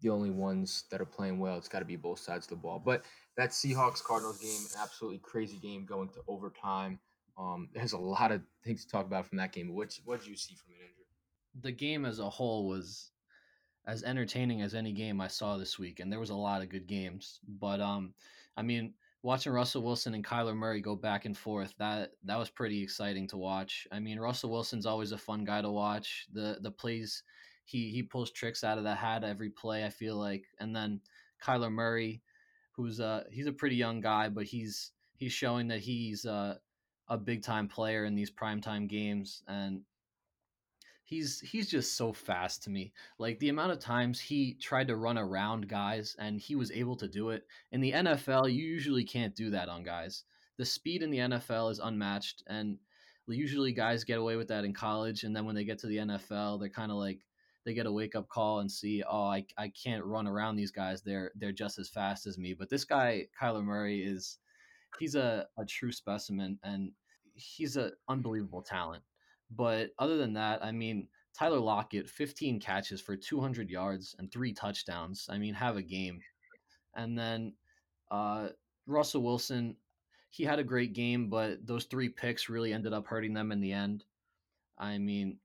the only ones that are playing well. It's got to be both sides of the ball. But that Seahawks Cardinals game, absolutely crazy game going to overtime. Um, there's a lot of things to talk about from that game. What what did you see from it, Andrew? The game as a whole was as entertaining as any game I saw this week, and there was a lot of good games. But um, I mean, watching Russell Wilson and Kyler Murray go back and forth that that was pretty exciting to watch. I mean, Russell Wilson's always a fun guy to watch. The the plays he he pulls tricks out of the hat every play. I feel like, and then Kyler Murray, who's uh he's a pretty young guy, but he's he's showing that he's a big time player in these primetime games, and he's he's just so fast to me. Like the amount of times he tried to run around guys and he was able to do it. In the NFL, you usually can't do that on guys. The speed in the NFL is unmatched and usually guys get away with that in college and then when they get to the NFL, they're kind of like they get a wake up call and see, oh, I, I can't run around these guys. They're they're just as fast as me. But this guy, Kyler Murray, is he's a, a true specimen and he's an unbelievable talent. But other than that, I mean, Tyler Lockett, 15 catches for 200 yards and three touchdowns. I mean, have a game. And then uh, Russell Wilson, he had a great game, but those three picks really ended up hurting them in the end. I mean,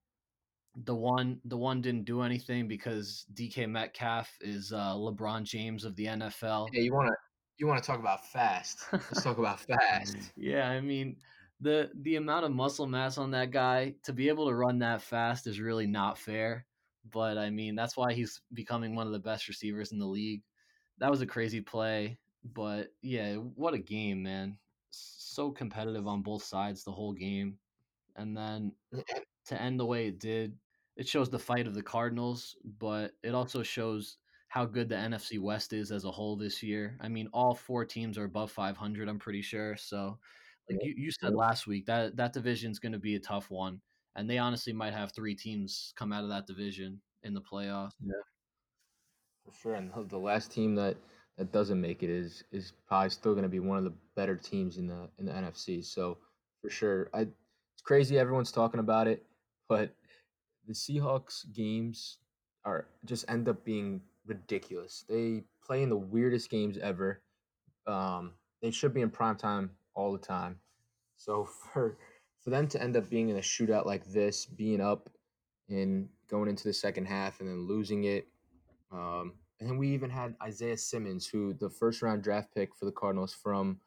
the one the one didn't do anything because DK Metcalf is uh, LeBron James of the NFL. Yeah, you want to you want to talk about fast? Let's talk about fast. yeah, I mean the the amount of muscle mass on that guy to be able to run that fast is really not fair. But I mean that's why he's becoming one of the best receivers in the league. That was a crazy play, but yeah, what a game, man! So competitive on both sides the whole game, and then to end the way it did, it shows the fight of the Cardinals, but it also shows how good the NFC West is as a whole this year. I mean, all four teams are above 500. I'm pretty sure. So, like you, you said last week, that that division is going to be a tough one, and they honestly might have three teams come out of that division in the playoffs. Yeah, for sure. And the last team that that doesn't make it is is probably still going to be one of the better teams in the in the NFC. So for sure, I it's crazy everyone's talking about it, but the Seahawks games are just end up being ridiculous. They play in the weirdest games ever. Um, they should be in prime time all the time. So for for them to end up being in a shootout like this, being up and going into the second half and then losing it, um, and then we even had Isaiah Simmons, who the first round draft pick for the Cardinals from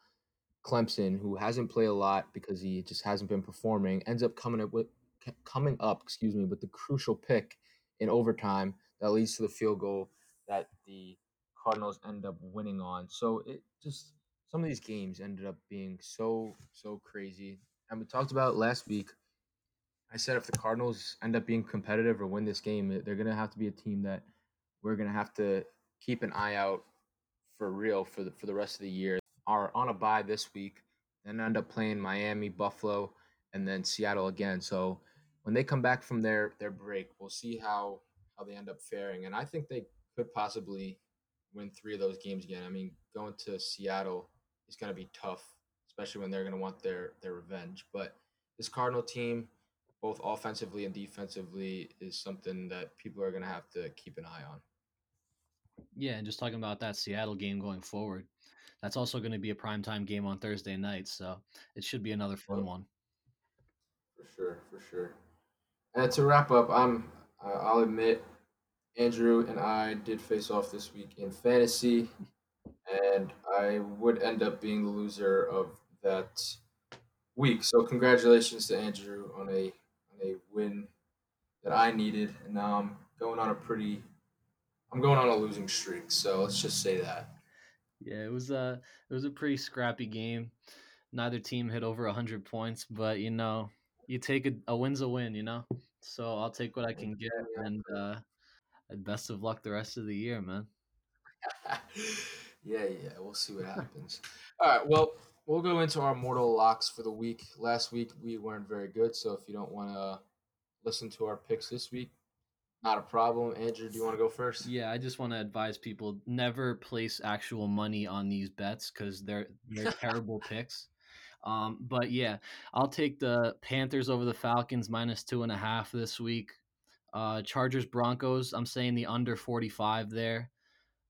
Clemson, who hasn't played a lot because he just hasn't been performing, ends up coming up with coming up, excuse me, with the crucial pick in overtime that leads to the field goal that the Cardinals end up winning on. So it just some of these games ended up being so so crazy. And we talked about last week. I said if the Cardinals end up being competitive or win this game, eh, they're gonna have to be a team that we're gonna have to keep an eye out for real for the for the rest of the year. Are on a bye this week, then end up playing Miami, Buffalo, and then Seattle again. So when they come back from their their break, we'll see how how they end up faring. And I think they could possibly win three of those games again. I mean, going to Seattle is going to be tough, especially when they're going to want their their revenge. But this Cardinal team, both offensively and defensively, is something that people are going to have to keep an eye on. Yeah, and just talking about that Seattle game going forward, that's also going to be a primetime game on Thursday night, so it should be another fun one. For sure, for sure. And to wrap up, I'm I'll admit Andrew and I did face off this week in fantasy, and I would end up being the loser of that week. So congratulations to Andrew on a on a win that I needed, and now I'm going on a pretty I'm going on a losing streak. So let's just say that. Yeah, it was a it was a pretty scrappy game. Neither team hit over hundred points, but you know, you take a, a win's a win, you know. So I'll take what I can get, and uh, best of luck the rest of the year, man. yeah, yeah, we'll see what happens. All right, well, we'll go into our mortal locks for the week. Last week we weren't very good, so if you don't want to listen to our picks this week, not a problem. Andrew, do you want to go first? Yeah, I just want to advise people never place actual money on these bets because they're they're terrible picks. Um, but yeah, I'll take the Panthers over the Falcons minus two and a half this week. Uh, Chargers Broncos. I'm saying the under 45 there.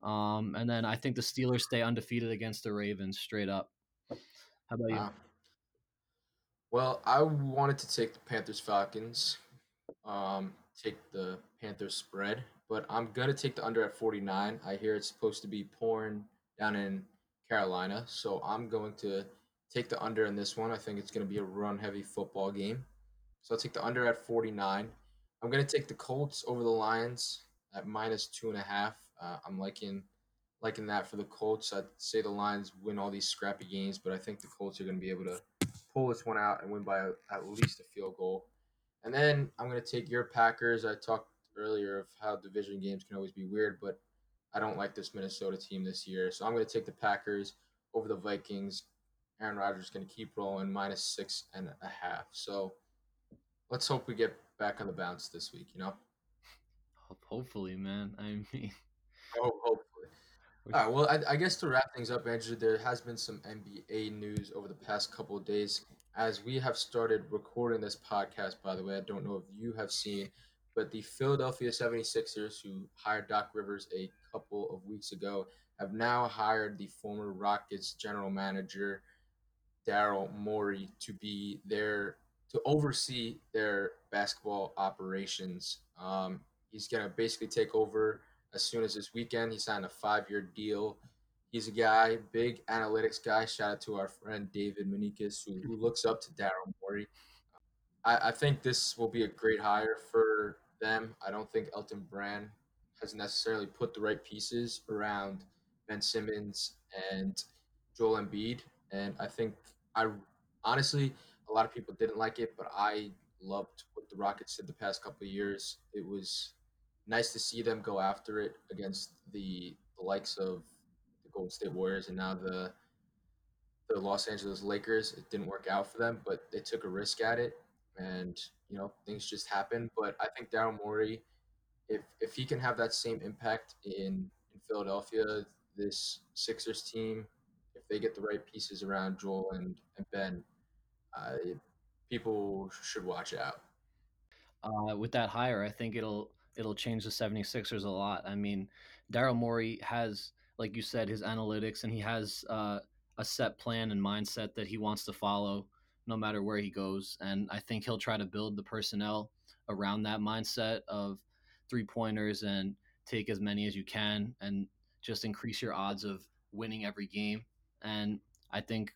Um, and then I think the Steelers stay undefeated against the Ravens straight up. How about you? Well, I wanted to take the Panthers Falcons, um, take the Panthers spread, but I'm gonna take the under at 49. I hear it's supposed to be pouring down in Carolina, so I'm going to take the under in this one. I think it's going to be a run heavy football game. So I'll take the under at 49. I'm going to take the Colts over the Lions at minus two and a half. Uh, I'm liking liking that for the Colts. I'd say the Lions win all these scrappy games, but I think the Colts are going to be able to pull this one out and win by at least a field goal. And then I'm going to take your Packers. I talked earlier of how division games can always be weird, but I don't like this Minnesota team this year. So I'm going to take the Packers over the Vikings. Aaron Rodgers is going to keep rolling minus six and a half. So let's hope we get back on the bounce this week, you know? Hopefully, man. I mean. All right. Well, I, I, guess to wrap things up, Andrew, there has been some NBA news over the past couple of days. As we have started recording this podcast, by the way, I don't know if you have seen, but the Philadelphia 76ers, who hired Doc Rivers a couple of weeks ago, have now hired the former Rockets general manager, Daryl Morey, to be their to oversee their basketball operations. Um, he's going to basically take over as soon as this weekend. He signed a five year deal. He's a guy, big analytics guy. Shout out to our friend David Manikis, who, who looks up to Daryl Morey. I, I think this will be a great hire for them. I don't think Elton Brand has necessarily put the right pieces around Ben Simmons and Joel Embiid. And I think I honestly, a lot of people didn't like it, but I loved what the Rockets did the past couple of years. It was nice to see them go after it against the, the likes of the Golden State Warriors and now the the Los Angeles Lakers. It didn't work out for them, but they took a risk at it, and you know things just happen. But I think Daryl Morey, if if he can have that same impact in in Philadelphia, this Sixers team, if they get the right pieces around Joel and, and Ben, uh, people should watch out. Uh, with that hire, I think it'll it'll change the 76ers a lot. I mean, Daryl Morey has, like you said, his analytics, and he has uh, a set plan and mindset that he wants to follow no matter where he goes. And I think he'll try to build the personnel around that mindset of three pointers and take as many as you can and just increase your odds of winning every game. And I think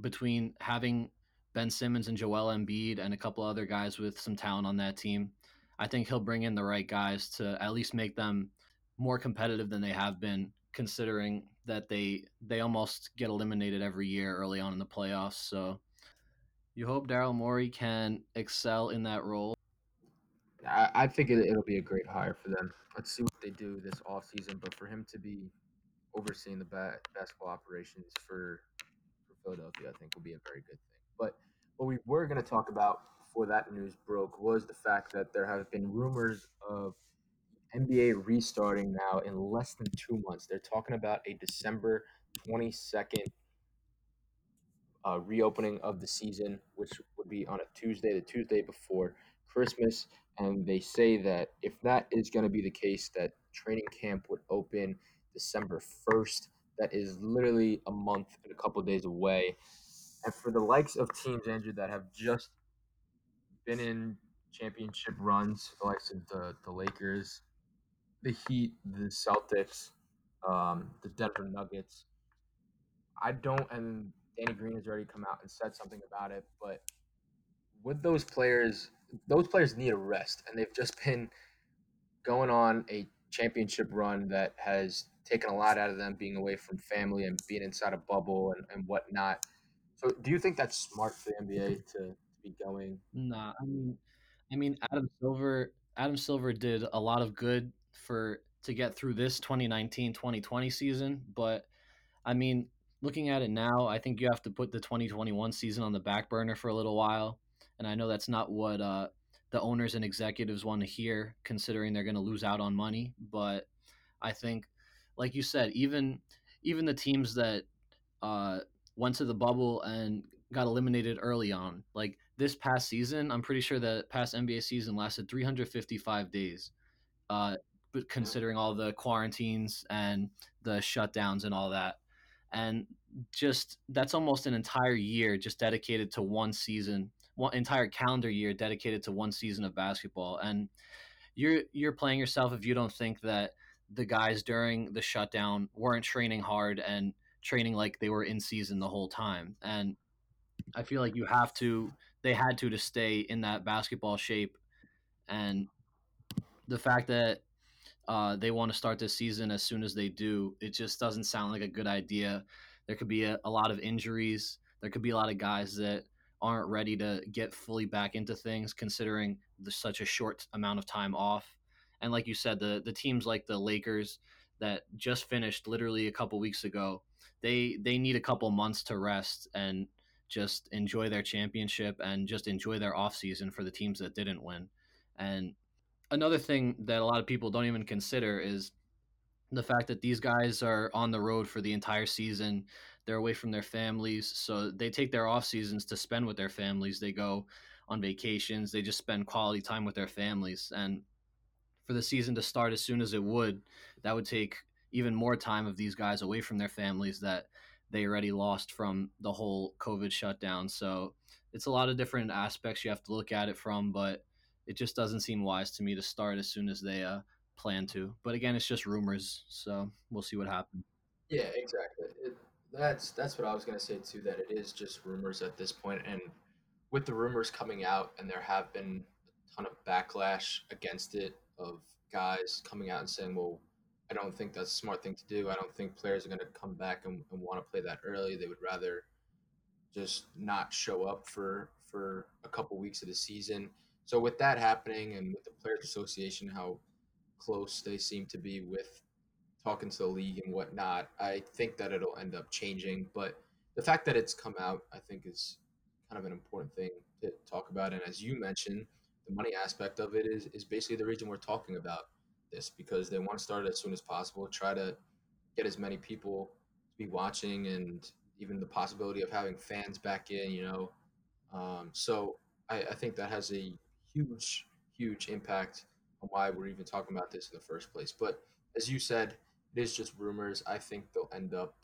between having Ben Simmons and Joel Embiid and a couple other guys with some talent on that team, I think he'll bring in the right guys to at least make them more competitive than they have been, considering that they they almost get eliminated every year early on in the playoffs. So you hope Daryl Morey can excel in that role. I, think it, will be a great hire for them. Let's see what they do this offseason. But for him to be overseeing the ba- basketball operations for, for Philadelphia, I think will be a very good thing. But what we were going to talk about before that news broke was the fact that there have been rumors of NBA restarting now in less than two months. They're talking about a December 22nd uh, reopening of the season, which would be on a Tuesday, the Tuesday before Christmas. And they say that if that is going to be the case, that training camp would open December 1st. That is literally a month and a couple days away. And for the likes of teams, Andrew, that have just been in championship runs, the likes of the, the Lakers, the Heat, the Celtics, um, the Denver Nuggets. I don't, and Danny Green has already come out and said something about it, but with those players, those players need a rest, and they've just been going on a championship run that has taken a lot out of them being away from family and being inside a bubble and, and whatnot. So, do you think that's smart for the NBA to, be going? Nah, I mean, I mean, Adam Silver, Adam Silver did a lot of good for to get through this 2019-2020 season, but I mean, looking at it now, I think you have to put the 2021 season on the back burner for a little while. And I know that's not what uh, the owners and executives want to hear, considering they're going to lose out on money. But I think, like you said, even even the teams that uh, went to the bubble and got eliminated early on, like this past season, I'm pretty sure that past NBA season lasted 355 days. Uh, but considering all the quarantines and the shutdowns and all that. And just that's almost an entire year just dedicated to one season one entire calendar year dedicated to one season of basketball. And you're you're playing yourself if you don't think that the guys during the shutdown weren't training hard and training like they were in season the whole time. And i feel like you have to they had to to stay in that basketball shape and the fact that uh, they want to start this season as soon as they do. It just doesn't sound like a good idea. There could be a, a lot of injuries. There could be a lot of guys that aren't ready to get fully back into things, considering the, such a short amount of time off. And like you said, the the teams like the Lakers that just finished literally a couple weeks ago, they they need a couple months to rest and just enjoy their championship and just enjoy their off season for the teams that didn't win. And another thing that a lot of people don't even consider is the fact that these guys are on the road for the entire season. They're away from their families, so they take their off seasons to spend with their families. They go on vacations. They just spend quality time with their families. And for the season to start as soon as it would, that would take even more time of these guys away from their families that they already lost from the whole COVID shutdown. So it's a lot of different aspects you have to look at it from, but it just doesn't seem wise to me to start as soon as they uh, plan to. But again, it's just rumors, so we'll see what happens. Yeah, exactly. It, that's that's what I was gonna say too. That it is just rumors at this point, and with the rumors coming out, and there have been a ton of backlash against it of guys coming out and saying, "Well, I don't think that's a smart thing to do. I don't think players are going to come back and, and want to play that early. They would rather just not show up for for a couple weeks of the season." So with that happening, and with the Players Association, how close they seem to be with talking to the league and whatnot, I think that it'll end up changing. But the fact that it's come out, I think, is kind of an important thing to talk about. And as you mentioned, the money aspect of it is is basically the reason we're talking about this because they want to start it as soon as possible, try to get as many people to be watching, and even the possibility of having fans back in. You know, um, so I, I think that has a huge, huge impact on why we're even talking about this in the first place. But as you said, it is just rumors. I think they'll end up,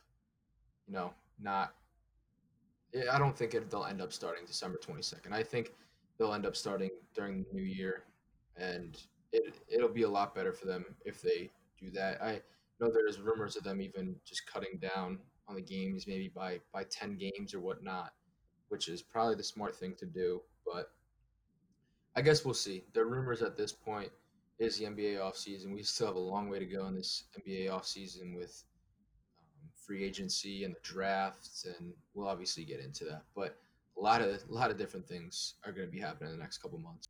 you know, not. I don't think it, they'll end up starting December twenty second. I think they'll end up starting during the new year, and it it'll be a lot better for them if they do that. I know there's rumors of them even just cutting down on the games, maybe by by ten games or whatnot, which is probably the smart thing to do. But I guess we'll see. The rumors at this point is the NBA offseason. We still have a long way to go in this NBA offseason with um, free agency and the drafts, and we'll obviously get into that. But a lot of a lot of different things are going to be happening in the next couple months.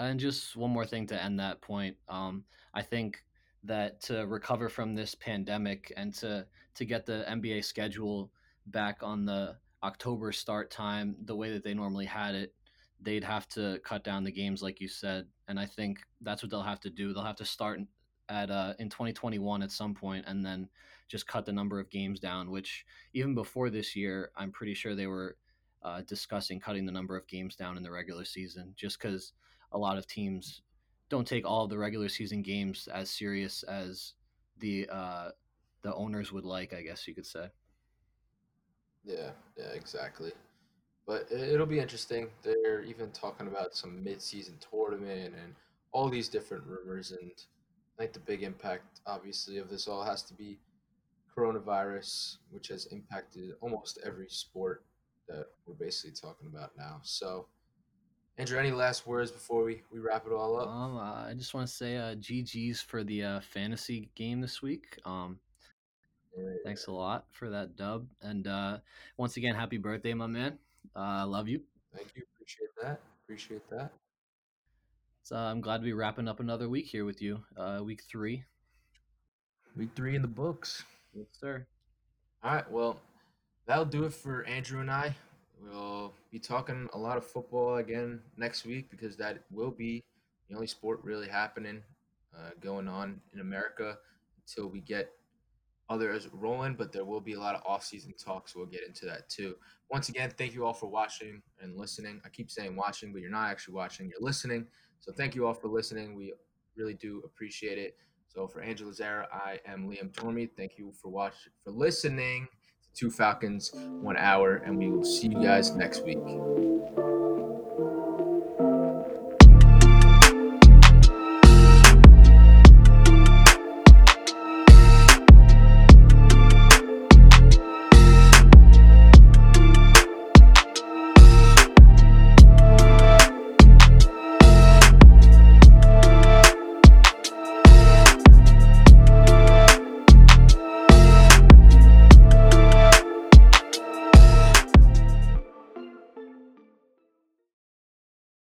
And just one more thing to end that point. Um, I think that to recover from this pandemic and to to get the NBA schedule back on the October start time, the way that they normally had it, they'd have to cut down the games, like you said. And I think that's what they'll have to do. They'll have to start at uh, in 2021 at some point, and then just cut the number of games down. Which even before this year, I'm pretty sure they were uh, discussing cutting the number of games down in the regular season, just because a lot of teams don't take all the regular season games as serious as the uh, the owners would like. I guess you could say. Yeah, yeah, exactly. But it'll be interesting. They're even talking about some mid-season tournament and all these different rumors. And I think the big impact, obviously, of this all has to be coronavirus, which has impacted almost every sport that we're basically talking about now. So, Andrew, any last words before we, we wrap it all up? Um, uh, I just want to say uh, GG's for the uh, fantasy game this week. Um, yeah. Thanks a lot for that dub. And uh, once again, happy birthday, my man. I uh, love you. Thank you. Appreciate that. Appreciate that. So I'm glad to be wrapping up another week here with you. Uh, week three. Week three in the books. Yes, sir. All right. Well, that'll do it for Andrew and I. We'll be talking a lot of football again next week because that will be the only sport really happening uh, going on in America until we get others rolling. But there will be a lot of off-season talks. We'll get into that too. Once again, thank you all for watching and listening. I keep saying watching, but you're not actually watching. You're listening. So thank you all for listening. We really do appreciate it. So for Andrew Zara, I am Liam Tormey. Thank you for watching, for listening Two Falcons, one hour, and we will see you guys next week.